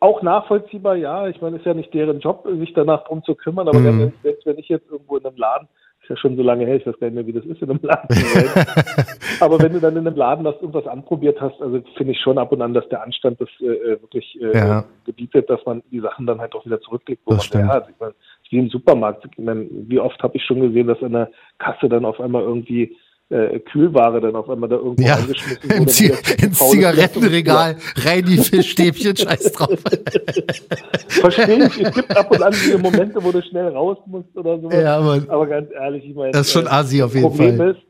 auch nachvollziehbar, ja. Ich meine, es ist ja nicht deren Job, sich danach drum zu kümmern, aber wenn, selbst wenn ich jetzt irgendwo in einem Laden, ja schon so lange her, ich weiß gar nicht mehr, wie das ist in einem Laden. aber wenn du dann in einem Laden das irgendwas anprobiert hast, also finde ich schon ab und an, dass der Anstand das äh, äh, wirklich äh, Ja. gebietet, dass man die Sachen dann halt auch wieder zurücklegt, wo Das man stimmt. her hat. Ich meine, wie im Supermarkt. Ich meine, wie oft habe ich schon gesehen, dass an der Kasse dann auf einmal irgendwie äh, Kühlware dann auf einmal da irgendwo Ja, eingeschmissen wurde. Zi ins Zigarettenregal, rein die Fischstäbchen, scheiß drauf. Verstehe ich. Es gibt ab und an diese Momente, wo du schnell raus musst oder so. Ja, Mann. Aber ganz ehrlich, ich meine. Das ist schon äh, assi auf jeden Problem Fall. ist,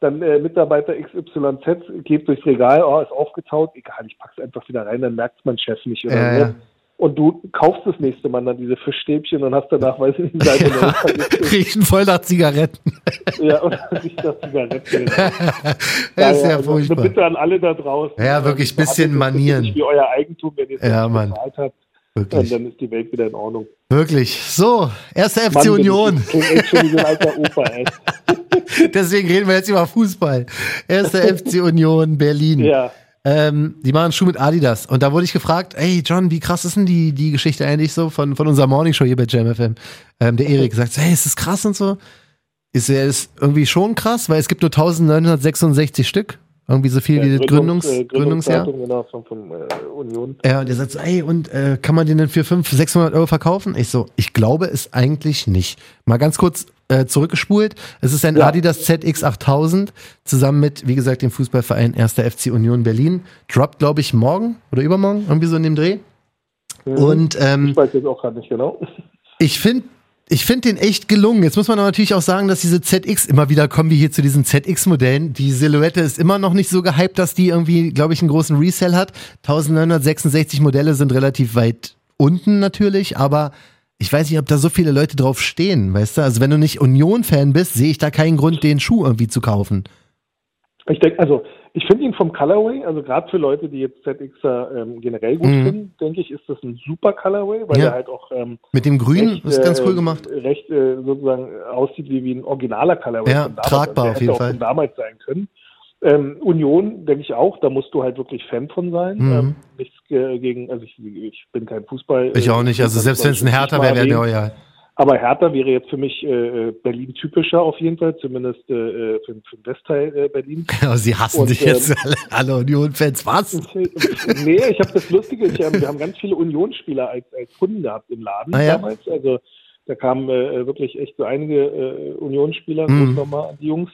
dann äh, Mitarbeiter XYZ geht durchs Regal, oh, ist aufgetaut, egal, ich pack's einfach wieder rein, dann merkt mein Chef nicht oder Ja, so. Und du kaufst das nächste Mal dann diese Fischstäbchen und hast danach, weiß ich nicht, Seite Ja, riechen voll nach Zigaretten. ja, und riecht das Zigaretten. Das ist ja also, Eine furchtbar. Bitte an alle da draußen. Ja, wirklich bisschen das bitte Manieren. Nicht wie euer Eigentum, wenn ihr es Ja, Mann. bezahlt habt. Wirklich. Und dann ist die Welt wieder in Ordnung. Wirklich. So, erste FC Mann, Union. Ich, schon ein alter Opa, ey. Deswegen reden wir jetzt über Fußball. Erste FC Union Berlin. Ja. Ähm, die machen Schuh mit Adidas. Und da wurde ich gefragt, ey John, wie krass ist denn die, die Geschichte eigentlich so von, von unserer Morningshow hier bei JamFM? Ähm, der Erik sagt, hey, ist das krass und so? Ist ist irgendwie schon krass, weil es gibt nur 1966 Stück. Irgendwie so viel wie das Gründungs, äh, Gründungsjahr. Genau, von, von äh, Union. Ja, und der sagt so, ey, und äh, kann man den denn für 500, 600 Euro verkaufen? Ich so, ich glaube es eigentlich nicht. Mal ganz kurz äh, zurückgespult. Es ist ein Ja. Adidas ZX8000 zusammen mit, wie gesagt, dem Fußballverein 1. FC Union Berlin. Droppt, glaube ich, morgen oder übermorgen, irgendwie so in dem Dreh. Mhm. Und ähm, ich weiß jetzt auch gerade nicht genau. ich finde ich finde den echt gelungen. Jetzt muss man natürlich auch sagen, dass diese ZX, immer wieder kommen wir hier zu diesen ZX-Modellen. Die Silhouette ist immer noch nicht so gehypt, dass die irgendwie, glaube ich, einen großen Resell hat. 1966 Modelle sind relativ weit unten natürlich, aber ich weiß nicht, ob da so viele Leute drauf stehen, weißt du? Also wenn du nicht Union-Fan bist, sehe ich da keinen Grund, den Schuh irgendwie zu kaufen. Ich denke, also ich finde ihn vom Colorway, also gerade für Leute, die jetzt ZXer ähm, generell gut Mhm. finden, denke ich, ist das ein super Colorway, weil Ja. er halt auch ähm, Mit dem Grün recht, ist ganz cool äh, gemacht. recht äh, sozusagen aussieht wie, wie ein originaler Colorway. Ja, tragbar Der auf jeden Fall. Damals sein können. Ähm, Union, denke ich auch, da musst du halt wirklich Fan von sein. Mhm. Ähm, nichts äh, gegen, also ich, ich bin kein Fußball. Ich auch nicht. Also selbst wenn es ein Hertha nicht wäre, wäre mir erwähnen. Aber Hertha wäre jetzt für mich äh, Berlin typischer auf jeden Fall, zumindest äh, für, für den Westteil äh, Berlins. Aber sie hassen Und, dich ähm, jetzt alle, alle Union-Fans. Was? nee, ich habe das Lustige, ich, hab, wir haben ganz viele Unionsspieler als, als Kunden gehabt im Laden Ah, ja? damals. Also da kamen äh, wirklich echt so einige äh, Unionsspieler, Mhm. Nochmal an die Jungs.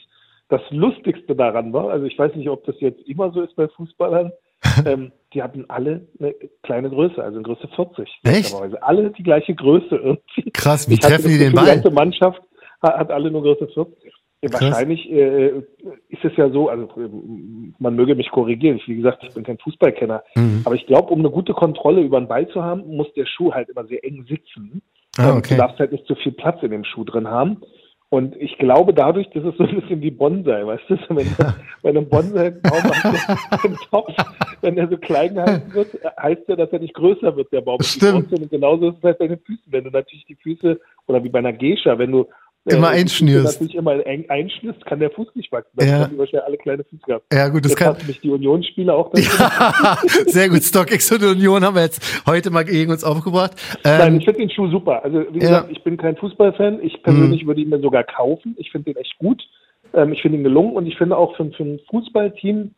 Das Lustigste daran war, also ich weiß nicht, ob das jetzt immer so ist bei Fußballern, ähm, die hatten alle eine kleine Größe, also eine Größe 40. Echt? Alle die gleiche Größe irgendwie. Krass, wie Ich treffen die den Ball? Die ganze Mannschaft hat, hat alle nur Größe 40. Ja, Krass. Wahrscheinlich äh, ist es ja so, also ähm, man möge mich korrigieren, ich, wie gesagt, ich bin kein Fußballkenner, Mhm. aber ich glaube, um eine gute Kontrolle über den Ball zu haben, muss der Schuh halt immer sehr eng sitzen. Ah, Ähm, okay. Du darfst halt nicht zu viel Platz in dem Schuh drin haben. Und ich glaube dadurch, das ist so ein bisschen wie Bonsai, weißt du, wenn bei einem Bonsai-Baum im Topf, wenn er so klein gehalten wird, heißt ja, dass er nicht größer wird, der Baum. Stimmt. Und genauso ist es halt bei den Füßen. Wenn du natürlich die Füße, oder wie bei einer Geisha, wenn du Immer Füße einschnürst. natürlich immer eng einschnürst, kann der Fuß nicht wachsen. Dann Ja. haben die wahrscheinlich alle kleine Füße gehabt. Ja, gut, das Jetzt kann. mich die Unionsspieler auch. Ja, sehr gut. StockX und Union haben wir jetzt heute mal gegen uns aufgebracht. Nein, Ähm, ich finde den Schuh super. Also wie Ja. gesagt, ich bin kein Fußballfan. Ich persönlich würde ihn mir sogar kaufen. Ich finde den echt gut. Ähm, ich finde ihn gelungen und ich finde auch für, für ein Fußballteam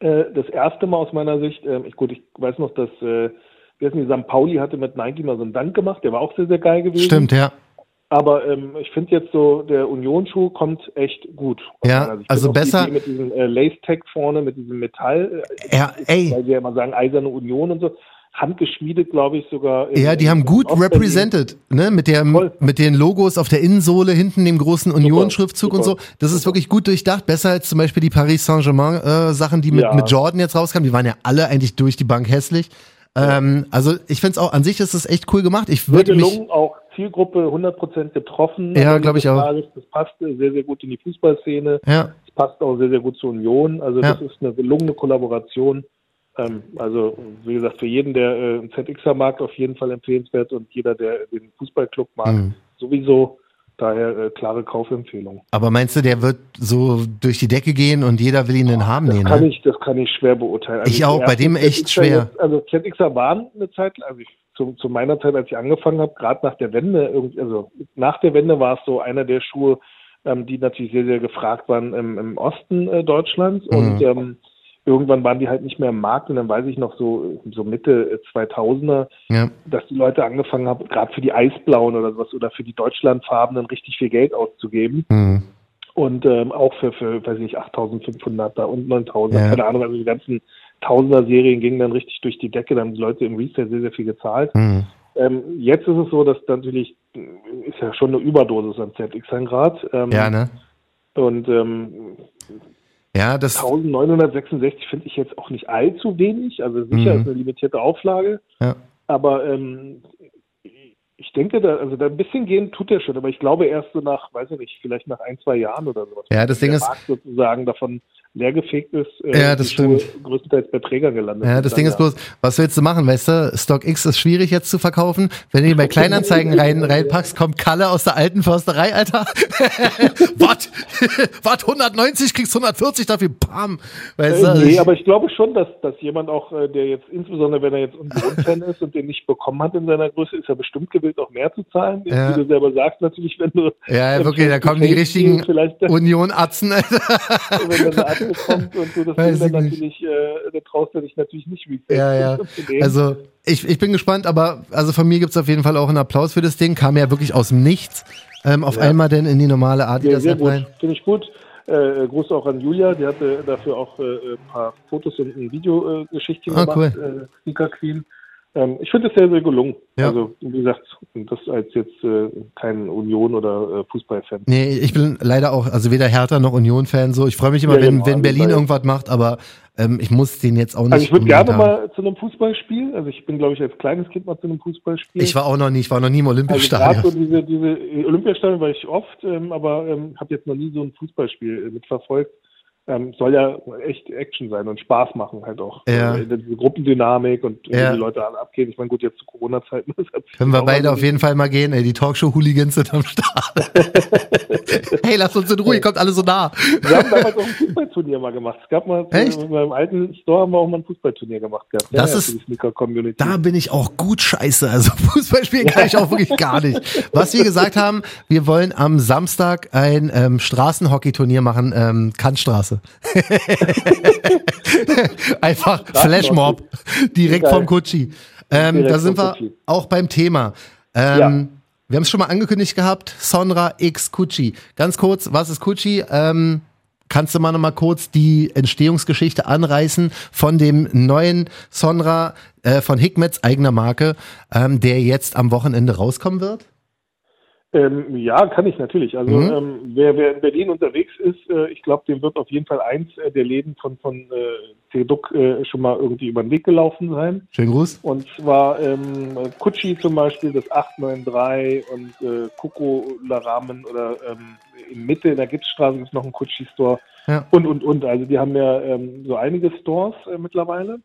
äh, das erste Mal aus meiner Sicht, ähm, ich, gut, ich weiß noch, dass äh, wie heißt denn die, St. Pauli hatte mit Nike mal so einen Dank gemacht, der war auch sehr, sehr geil gewesen. stimmt, ja. Aber ähm, ich finde jetzt so, der Union-Schuh kommt echt gut. Ja, also die besser- Mit diesem äh, Lace-Tag vorne, mit diesem Metall, äh, Ja, ey. weil wir ja immer sagen, eiserne Union und so. Handgeschmiedet, glaube ich, sogar. Ja, die haben gut represented, ne? Mit, der, Voll. mit den Logos auf der Innensohle, hinten dem großen Union-Schriftzug und so. Das ist wirklich gut durchdacht. Besser als zum Beispiel die Paris Saint-Germain-Sachen, die mit, Ja. mit Jordan jetzt rauskamen. Die waren ja alle eigentlich durch die Bank hässlich. Ähm, also ich finde es auch, an sich ist es echt cool gemacht. Ich würde mich. auch Zielgruppe 100% getroffen. Ja, am Ende glaub ich auch. Das passte sehr, sehr gut in die Fußballszene. Ja, Es passt auch sehr, sehr gut zur Union. Also Ja. das ist eine gelungene Kollaboration. Ähm, also wie gesagt, für jeden, der äh, einen ZXer mag, auf jeden Fall empfehlenswert und jeder, der den Fußballclub mag, Mhm. sowieso. Daher äh, klare Kaufempfehlung. aber meinst du, der wird so durch die Decke gehen und jeder will ihn denn haben? Das Nee, kann ne? ich, das kann ich schwer beurteilen. Ich die auch, bei dem echt schwer. Jetzt, also ZXer waren eine Zeit, also ich, zu, zu meiner Zeit, als ich angefangen habe, gerade nach der Wende, also nach der Wende war es so einer der Schuhe, ähm, die natürlich sehr, sehr gefragt waren im, im Osten äh, Deutschlands Mhm. und ähm, irgendwann waren die halt nicht mehr im Markt und dann weiß ich noch so, so Mitte äh, 2000er, Ja. dass die Leute angefangen haben, gerade für die Eisblauen oder sowas oder für die Deutschlandfarbenen richtig viel Geld auszugeben. Hm. Und ähm, auch für, für, weiß ich nicht, 8500er und 9000er, Ja. keine Ahnung, also die ganzen Tausender-Serien gingen dann richtig durch die Decke, dann haben die Leute im Resale sehr, sehr viel gezahlt. Hm. Ähm, jetzt ist es so, dass natürlich, ist ja schon eine Überdosis an ZX1 Grad. Ähm, Ja, ne? Und ähm, Ja, das. 1966 finde ich jetzt auch nicht allzu wenig, also sicher Mhm. ist eine limitierte Auflage, Ja. aber ähm, ich denke, da, also da ein bisschen gehen tut er schon, aber ich glaube erst so nach, weiß ich nicht, vielleicht nach ein, zwei Jahren oder sowas. Ja, das Ding der ist- Markt sozusagen davon leergefegt ist, äh, Ja, das Schuhe stimmt. größtenteils bei Trägern gelandet. Ja, das Ding ist bloß, was willst du machen, weißt du? StockX ist schwierig jetzt zu verkaufen. Wenn du ihn bei Kleinanzeigen rein, reinpackst, kommt Kalle aus der alten Försterei, Alter. Was? Was? 190 kriegst 140 dafür, bam. Weißt du? nee, aber ich glaube schon, dass, dass jemand auch, äh, der jetzt, insbesondere wenn er jetzt Union-Fan ist und den nicht bekommen hat in seiner Größe, ist er bestimmt gewillt, auch mehr zu zahlen. Ja. Wie du selber sagst, natürlich, wenn du. ja, wirklich, da kommen die richtigen Union-Atzen, Alter. eine Akte kommt und du das Weiß Ding dann natürlich, äh, dann traust du dich natürlich nicht wie Ja, ja. Also, ich, ich bin gespannt, aber also von mir gibt's auf jeden Fall auch einen Applaus für das Ding. Kam ja wirklich aus dem Nichts. Ähm, auf Ja. einmal denn in die normale sehr, Adidas sehr App gut. rein. Finde ich gut. Äh, Gruß auch an Julia, die hatte dafür auch äh, ein paar Fotos und ein Videogeschichtchen äh, Ah, gemacht, äh, Sneaker Queen. Ähm, ich finde es sehr, sehr gelungen. Ja. Also, wie gesagt, das als jetzt äh, kein Union- oder äh, Fußballfan. Nee, ich bin leider auch, also weder Hertha noch Union-Fan so. Ich freue mich immer, Ja, wenn, genau, wenn also Berlin irgendwas macht, aber ähm, ich muss den jetzt auch nicht. Also ich würde gerne haben. mal zu einem Fußballspiel. Also ich bin, glaube ich, als kleines Kind mal zu einem Fußballspiel. Ich war auch noch nie, ich war noch nie im also Olympiastadion. so diese, diese Olympiastadion war ich oft, ähm, aber ähm, habe jetzt noch nie so ein Fußballspiel äh, mitverfolgt. Ähm, soll ja echt Action sein und Spaß machen halt auch. Ja. Also, diese Gruppendynamik und Ja. die Leute alle abgehen. Ich meine, gut, jetzt zu Corona-Zeiten ist das Können wir beide auf jeden Fall mal gehen, ey, die Talkshow-Hooligans sind am Start. hey, lass uns in Ruhe, ihr kommt alle so nah. Wir haben damals auch ein Fußballturnier mal gemacht. Es gab mal, Echt? Äh, beim alten Store haben wir auch mal ein Fußballturnier gemacht gehabt. Das ja, ist-. Da bin ich auch gut scheiße. Also Fußball spielen kann ich auch wirklich gar nicht. Was wir gesagt haben, wir wollen am Samstag ein ähm, Straßenhockey-Turnier machen, ähm, Kantstraße. Einfach Flashmob, direkt Geil. vom Kutschi. Ähm, da sind wir Kutschi. auch beim Thema. Ähm, Ja. Wir haben es schon mal angekündigt gehabt, Sonra X Kutschi. Ganz kurz, was ist Kutschi? Ähm, Kannst du mal noch mal kurz die Entstehungsgeschichte anreißen von dem neuen Sonra äh, von Hikmets eigener Marke, ähm, der jetzt am Wochenende rauskommen wird? Ähm, ja, kann ich natürlich. Also Mhm. ähm, wer, wer in Berlin unterwegs ist, äh, ich glaube, dem wird auf jeden Fall eins äh, der Läden von, von äh, Ceduk äh, schon mal irgendwie über den Weg gelaufen sein. Schönen Gruß. Und zwar ähm, Kutschi zum Beispiel, das 893 und äh, Coco La Ramen oder ähm, in Mitte in der Gitzstraße ist noch ein Kutschi-Store Ja. und, und, und. Also die haben ja ähm, so einige Stores äh, mittlerweile.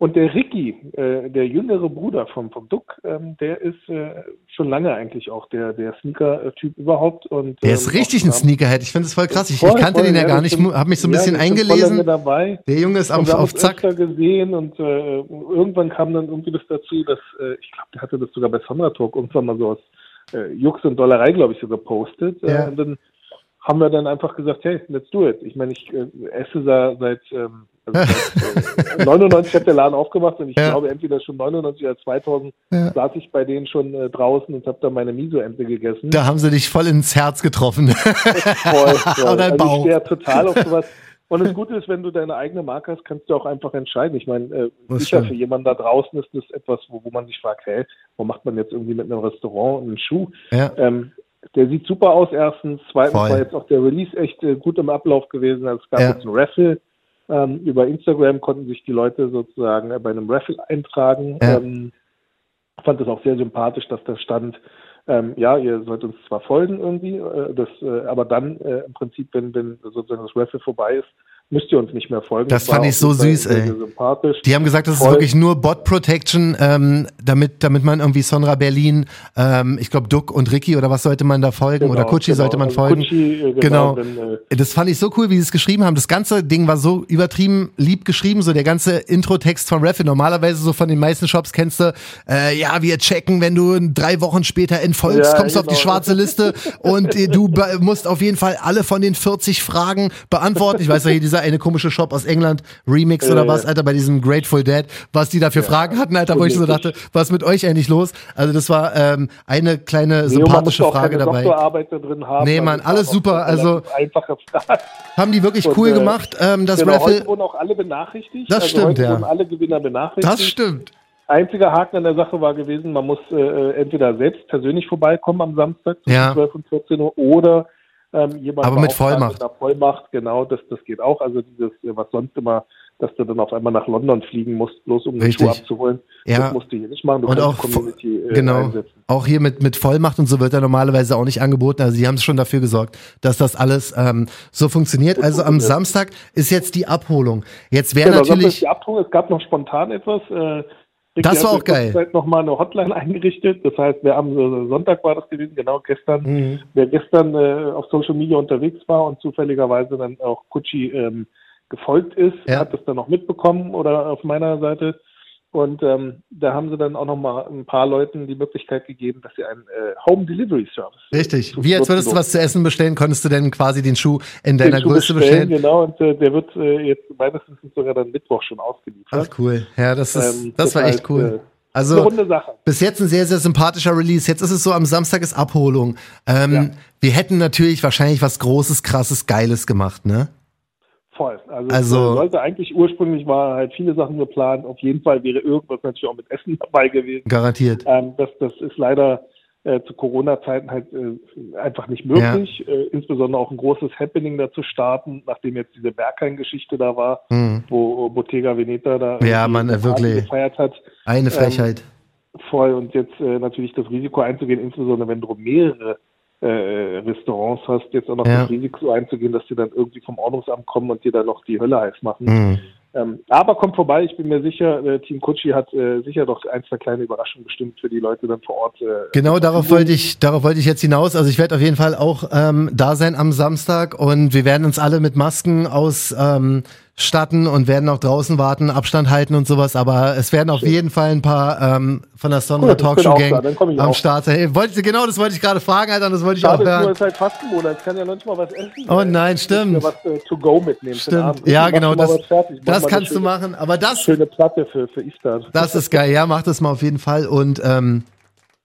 Und der Ricky, äh, der jüngere Bruder vom, vom Duck, ähm, der ist äh, schon lange eigentlich auch der, der Sneaker-Typ überhaupt. Und, Der ist ähm, richtig ein Sneakerhead. Ich finde es voll krass. Ich, ich Voll, kannte voll, den ja gar nicht, habe mich so ein Ja, bisschen eingelesen. Der Junge ist auf, auf Zack. gesehen und äh, irgendwann kam dann irgendwie das dazu, dass äh, ich glaube, der hatte das sogar bei Sonra Talk irgendwann mal so aus äh, Jux und Dollerei, glaube ich, so gepostet. Ja. Äh, und dann haben wir dann einfach gesagt, hey, let's do it. Ich meine, ich äh, esse da seit, ähm, also seit äh, 99 hat der Laden aufgemacht und ich Ja. glaube, entweder schon 99 oder 2000 Ja. saß ich bei denen schon äh, draußen und habe da meine Miso-Ente gegessen. Da haben sie dich voll ins Herz getroffen. Voll, voll. Oder also ich Bauch. stehe ja total auf sowas. Und das Gute ist, wenn du deine eigene Marke hast, kannst du auch einfach entscheiden. Ich meine, äh, Das sicher stimmt. für jemanden da draußen ist das etwas, wo, wo man sich fragt, hey, wo macht man jetzt irgendwie mit einem Restaurant einen Schuh? ja. Ähm, der sieht super aus, erstens. Zweitens Voll. war jetzt auch der Release echt äh, gut im Ablauf gewesen. Also es gab Ja. jetzt ein Raffle. Ähm, über Instagram konnten sich die Leute sozusagen äh, bei einem Raffle eintragen. Ja. Ähm, fand es auch sehr sympathisch, dass da stand, ähm, ja, ihr sollt uns zwar folgen irgendwie, äh, das, äh, aber dann äh, im Prinzip, wenn, wenn sozusagen das Raffle vorbei ist, müsst ihr uns nicht mehr folgen. Das war fand ich so süß, sehr, ey. Sehr. Die haben gesagt, das ist Voll. wirklich nur Bot Protection, ähm, damit, damit man irgendwie Sonra Berlin, ähm, ich glaube Duck und Ricky oder was sollte man da folgen oder Genau, Kutschi genau. sollte man Also folgen. Kutschi, äh, Genau. Dann, äh, Das fand ich so cool, wie sie es geschrieben haben. Das ganze Ding war so übertrieben lieb geschrieben, so der ganze Intro-Text von Raffin. Normalerweise so von den meisten Shops kennst du, äh, ja, wir checken, wenn du drei Wochen später entfolgst, Ja, kommst du auf die genau. schwarze Liste und äh, du musst auf jeden Fall alle von den 40 Fragen beantworten. Ich weiß ja hier dieser eine komische Shop aus England, Remix oder Äh, was, Alter, bei diesem Grateful Dead, was die da für Fragen hatten, Alter, wo ich so dachte, was ist mit euch eigentlich los? Also das war ähm, eine kleine Nee, man sympathische auch Frage dabei. Doktorarbeit da drin haben. Nee, Mann, alles super, also- Einfache Fragen. Haben die wirklich Und, cool äh, gemacht, ähm, das genau, Raffle. heute wurden auch alle benachrichtigt. Das also stimmt, ja. alle Gewinner benachrichtigt. Das stimmt. Einziger Haken an der Sache war gewesen, man muss äh, entweder selbst persönlich vorbeikommen am Samstag zwischen Ja. 12 und 14 Uhr oder ähm, jemand Aber mit Vollmacht. Mit Vollmacht, genau, das, das geht auch. Also dieses, was sonst immer, dass du dann auf einmal nach London fliegen musst, bloß um den. Schuh abzuholen. Ja. Das musst du hier nicht machen. Du Und auch die Community äh, genau, einsetzen. auch hier mit mit Vollmacht und so wird er normalerweise auch nicht angeboten. Also die haben schon dafür gesorgt, dass das alles ähm, so funktioniert. Also am. Samstag ist jetzt die Abholung. Jetzt wäre Genau, natürlich die Abholung. Es gab noch spontan etwas. Äh, Das war auch geil. Zeit noch mal eine Hotline eingerichtet. Das heißt, wer am äh, Sonntag war das gewesen, genau gestern. Mhm. Wer gestern äh, auf Social Media unterwegs war und zufälligerweise dann auch Kutschi ähm, gefolgt ist, Ja. hat das dann noch mitbekommen oder auf meiner Seite. Und ähm, da haben sie dann auch noch mal ein paar Leuten die Möglichkeit gegeben, dass sie einen äh, Home Delivery Service richtig. Wie als würdest du was zu essen bestellen, konntest du denn quasi den Schuh in deiner zu Größe bestellen? Genau, und äh, der wird äh, jetzt meines Wissens sogar dann Mittwoch schon ausgeliefert. Ach cool. Ja, das ist Ähm, das war das echt heißt, cool. äh, Eine Also runde Sache. Bis jetzt ein sehr, sehr sympathischer Release. Jetzt ist es so, am Samstag ist Abholung. Ähm, Ja. Wir hätten natürlich wahrscheinlich was Großes, Krasses, Geiles gemacht, ne? Voll. Also, Also- es sollte eigentlich ursprünglich war halt viele Sachen geplant. Auf jeden Fall wäre irgendwas natürlich auch mit Essen dabei gewesen. Garantiert. Ähm, das, das ist leider äh, zu Corona-Zeiten halt äh, einfach nicht möglich. Äh, insbesondere auch ein großes Happening dazu starten, nachdem jetzt diese Berghain-Geschichte da war, Hm. wo Bottega Veneta da Ja, Mann, äh, wirklich. gefeiert hat. Eine Frechheit. Voll und jetzt äh, natürlich das Risiko einzugehen, insbesondere wenn du mehrere äh, Restaurants hast, jetzt auch noch Ja. das Risiko einzugehen, dass die dann irgendwie vom Ordnungsamt kommen und dir dann noch die Hölle heiß machen. Hm. Ähm, aber kommt vorbei, ich bin mir sicher, äh, Team Kutschi hat äh, sicher doch ein, zwei kleine Überraschungen bestimmt für die Leute dann vor Ort. Äh, Genau, darauf wollte ich, darauf wollte ich jetzt hinaus. Also ich werde auf jeden Fall auch ähm, da sein am Samstag und wir werden uns alle mit Masken aus ähm, statten und werden auch draußen warten, Abstand halten und sowas. Aber es werden auf jeden Fall ein paar ähm, von der Sondra Cool, ich Talkshow da, Gang ich am auch. Start sein. Hey, wollte, genau, das wollte ich gerade fragen, Alter, und das wollte ich Schade auch nur, hören. ist halt Fastenmonat, ich kann ja noch nicht mal was essen. Oh nein, ich stimmt. mir was äh, to go mitnehmen. Stimmt. Ja, genau, das, das kannst du schöne- machen. Aber das, Schöne Platte für, für Iftar. Das ist geil, ja, mach das mal auf jeden Fall. Und ähm,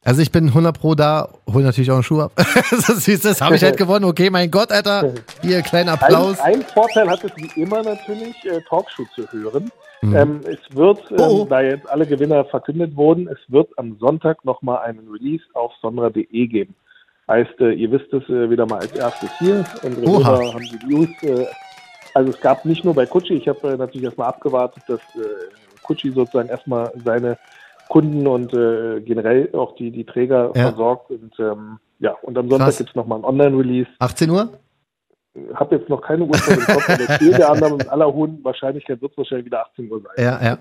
also ich bin 100 pro da, hol natürlich auch einen Schuh ab. das ist süß, das habe ich halt gewonnen. Okay, mein Gott, Alter. Hier, kleiner Applaus. Ein, ein Vorteil hat es wie immer natürlich, äh, Talkshow zu hören. Mhm. Ähm, es wird, ähm, Oh, da jetzt alle Gewinner verkündet wurden, es wird am Sonntag nochmal einen Release auf sondra.de geben. Heißt, äh, ihr wisst es äh, wieder mal als erstes hier. Unsere Oha. Hörer haben die News. Äh, also es gab nicht nur bei Kutschi, ich habe äh, natürlich erstmal abgewartet, dass äh, Kutschi sozusagen erstmal seine Kunden und äh, generell auch die, die Träger Ja. versorgt. Und ähm, ja, und am Sonntag gibt es nochmal einen Online-Release 18 Uhr? habe jetzt noch keine Uhrzeit im Kopf, aber viel der anderen mit aller hohen Wahrscheinlichkeit wird es wahrscheinlich wieder 18 Uhr sein. Ja, ja.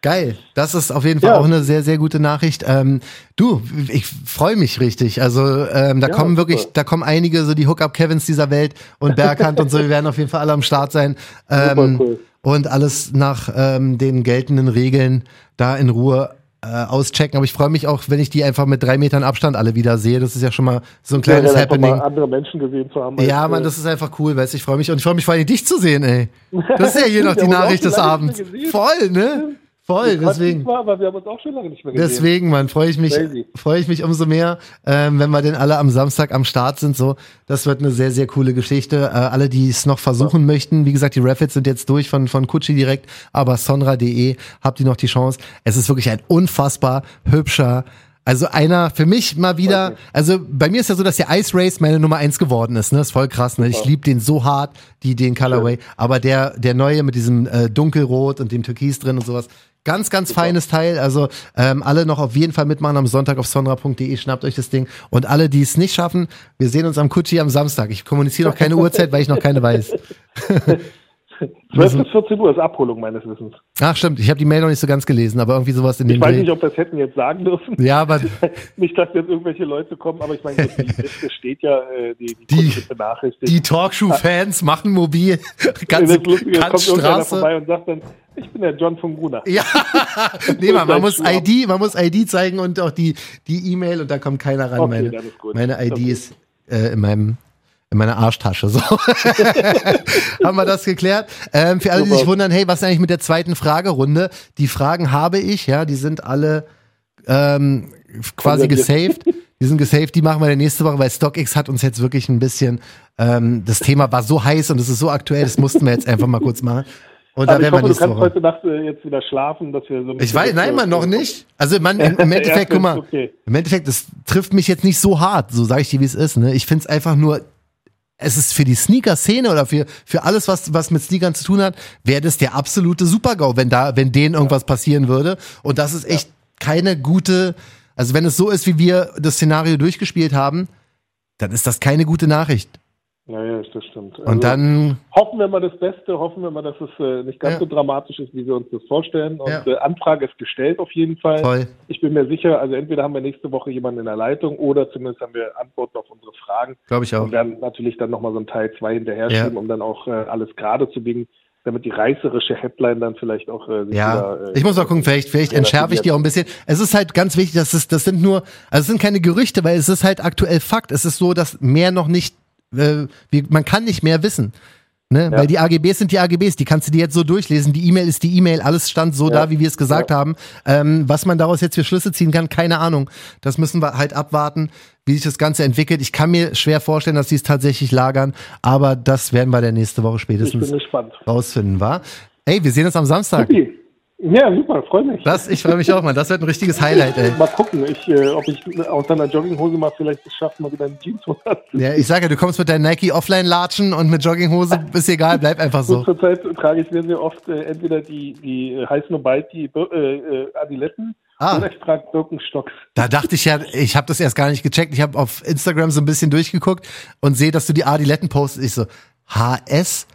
Geil. Das ist auf jeden Fall Ja. auch eine sehr, sehr gute Nachricht. Ähm, du, ich freue mich richtig. Also ähm, da Ja, kommen wirklich, da kommen einige, so die Hookup-Kevins dieser Welt und Berghand und so, wir werden auf jeden Fall alle am Start sein. Ähm, cool. Und alles nach ähm, den geltenden Regeln da in Ruhe äh, auschecken. Aber ich freue mich auch, wenn ich die einfach mit drei Metern Abstand alle wieder sehe. Das ist ja schon mal so ein kleines Ja, Happening. mal andere Menschen gesehen zu haben. Ja, als, Mann, äh, das ist einfach cool, weißt du, ich freue mich und ich freue mich vor allem dich zu sehen, ey. Das ist ja hier noch die Nachricht des Abends. Voll, ne? Voll, deswegen. Zwar, aber wir haben uns auch schon lange nicht mehr gesehen. Deswegen, Mann, freue ich mich, freue ich mich umso mehr, ähm, wenn wir denn alle am Samstag am Start sind. So, das wird eine sehr, sehr coole Geschichte. Äh, alle, die es noch versuchen möchten, wie gesagt, die Rapids sind jetzt durch von von Kutschi direkt, aber sonra.de habt ihr noch die Chance. Es ist wirklich ein unfassbar hübscher. Also einer für mich mal wieder, also bei mir ist ja so, dass der Ice Race meine Nummer eins geworden ist, ne? Ist voll krass, ne? Ich liebe den so hart, die den Colorway, aber der der neue mit diesem äh, dunkelrot und dem Türkis drin und sowas, ganz ganz feines Teil. Also ähm, alle noch auf jeden Fall mitmachen am Sonntag auf sonra.de, schnappt euch das Ding und alle, die es nicht schaffen, wir sehen uns am Kutschi am Samstag. Ich kommuniziere noch keine Uhrzeit, weil ich noch keine weiß. 12 bis 14 Uhr ist Abholung meines Wissens. Ach stimmt, ich habe die Mail noch nicht so ganz gelesen, aber irgendwie sowas in dem Ich weiß Dreh. nicht, ob das hätten jetzt sagen dürfen. Ja, aber Nicht, dass jetzt irgendwelche Leute kommen, aber ich meine, Liste steht ja, äh, die, die, Die- Talkshow-Fans machen mobil, das ganze ist lustig, jetzt kommt irgendeiner Kantstraße. vorbei und sagt dann, ich bin der John von Gruner. Ja, nee, man, man muss. ID, man muss ID zeigen und auch die die E-Mail und da kommt keiner ran. Okay, meine meine ID Okay. ist äh, in meinem in meiner Arschtasche. So haben wir das geklärt. Ähm, für alle, die sich wundern, hey, was ist eigentlich mit der zweiten Fragerunde? Die Fragen habe ich, ja, die sind alle ähm, quasi gesaved. Die sind gesaved, die machen wir nächste Woche, weil StockX hat uns jetzt wirklich ein bisschen, ähm, das Thema war so heiß und es ist so aktuell, das mussten wir jetzt einfach mal kurz machen. Und da ich werden wir hoffe, du nächste kannst Woche. heute Nacht äh, jetzt wieder schlafen, dass wir so ein Ich weiß, nein, man, noch nicht. Also man, im, im Endeffekt, guck mal, okay. im Endeffekt, das trifft mich jetzt nicht so hart, so sage ich dir, wie es ist. Ne? Ich finde es einfach nur, es ist für die Sneaker-Szene oder für, für alles, was, was mit Sneakern zu tun hat, wäre das der absolute Super-GAU, wenn da, wenn denen irgendwas passieren würde. Und das ist echt keine gute, also wenn es so ist, wie wir das Szenario durchgespielt haben, dann ist das keine gute Nachricht. Naja, das stimmt. Also, Und dann, hoffen wir mal das Beste, hoffen wir mal, dass es äh, nicht ganz Ja. so dramatisch ist, wie wir uns das vorstellen. Und Ja. äh, Anfrage ist gestellt auf jeden Fall. voll. Ich bin mir sicher, also entweder haben wir nächste Woche jemanden in der Leitung oder zumindest haben wir Antworten auf unsere Fragen Glaube ich auch. und werden natürlich dann nochmal so ein Teil 2 hinterher schieben, Ja. um dann auch äh, alles gerade zu biegen, damit die reißerische Headline dann vielleicht auch äh, Ja, wieder, äh, ich muss mal gucken, vielleicht, vielleicht entschärfe ich die auch ein bisschen. Es ist halt ganz wichtig, dass es, das sind nur, also es sind keine Gerüchte, weil es ist halt aktuell Fakt. Es ist so, dass mehr noch nicht, äh, wie, man kann nicht mehr wissen. Ne? Weil die AGBs sind die AGBs, die kannst du dir jetzt so durchlesen. Die E-Mail ist die E-Mail, alles stand so da, wie wir es gesagt haben. Ähm, was man daraus jetzt für Schlüsse ziehen kann, keine Ahnung. Das müssen wir halt abwarten, wie sich das Ganze entwickelt. Ich kann mir schwer vorstellen, dass sie es tatsächlich lagern, aber das werden wir der nächste Woche spätestens rausfinden, war. Ey, wir sehen uns am Samstag. Supi. Ja, super, freue mich. Das, ich freue mich auch, Mann. Das wird ein richtiges Highlight, ey. Mal gucken, ich, äh, ob ich aus deiner Jogginghose mal vielleicht es schaffe, mal wieder eine Jeanshose anzuziehen. Ja, ich sag ja, du kommst mit deinen Nike Offline latschen und mit Jogginghose, ist egal, bleib einfach so. Zurzeit trage ich sehr, sehr oft äh, entweder die, die äh, heiß nur bald die äh, äh, Adiletten Ah. oder ich trage Birkenstocks. Da dachte ich ja, ich habe das erst gar nicht gecheckt. Ich habe auf Instagram so ein bisschen durchgeguckt und sehe, dass du die Adiletten postest. Ich so, HS?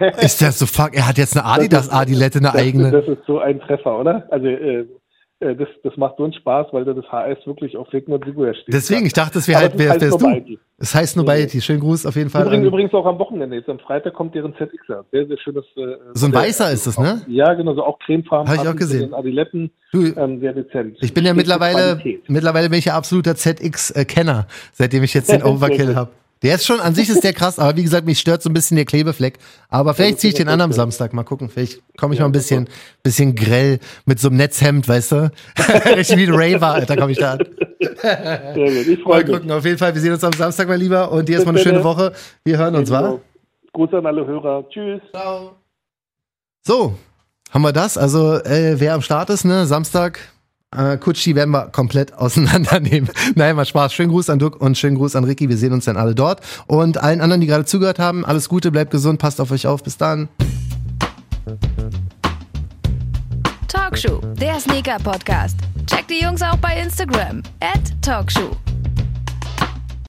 Ist das so fuck? Er hat jetzt eine Adidas Adilette, eine Das, eigene. das ist so ein Treffer, oder? Also äh, äh, das, das macht so einen Spaß, weil da das HS wirklich auf Sigmar Sigurd steht. Deswegen, ich dachte, das wäre Aber halt, es wer, wärst du. Balti. Es heißt nur Balti. Schönen Gruß auf jeden Fall. Übrigens, übrigens auch am Wochenende. Jetzt am Freitag kommt deren ZXer. Sehr, sehr schönes. Äh, So ein weißer ist das, ne? Ja, genau, so auch cremefarben. Hab ich auch gesehen. Adiletten, Du, ähm, sehr dezent. Ich bin ja mittlerweile, mittlerweile bin ich ja absoluter ZX-Kenner, seitdem ich jetzt den Overkill habe. Der ist schon, an sich ist der krass, aber wie gesagt, mich stört so ein bisschen der Klebefleck. Aber vielleicht ziehe ich den an am Samstag, mal gucken. Vielleicht komme ich mal ein bisschen, bisschen grell mit so einem Netzhemd, weißt du? Richtig wie ein Raver, Alter, komme ich da an. Sehr gut. Ich freue mich. gucken, auf jeden Fall. Wir sehen uns am Samstag, mein Lieber. Und dir erstmal eine schöne dann. Woche. Wir hören uns, wa? Gruß an alle Hörer. Tschüss. So, haben wir das. Also, äh, wer am Start ist, ne? Samstag, äh, Kutschi werden wir komplett auseinandernehmen. Nein, mal Spaß. Schönen Gruß an Duck und schönen Gruß an Ricky. Wir sehen uns dann alle dort. Und allen anderen, die gerade zugehört haben, alles Gute, bleibt gesund, passt auf euch auf. Bis dann. Talkshow, der Sneaker-Podcast. Checkt die Jungs auch bei Instagram. At Talkshow.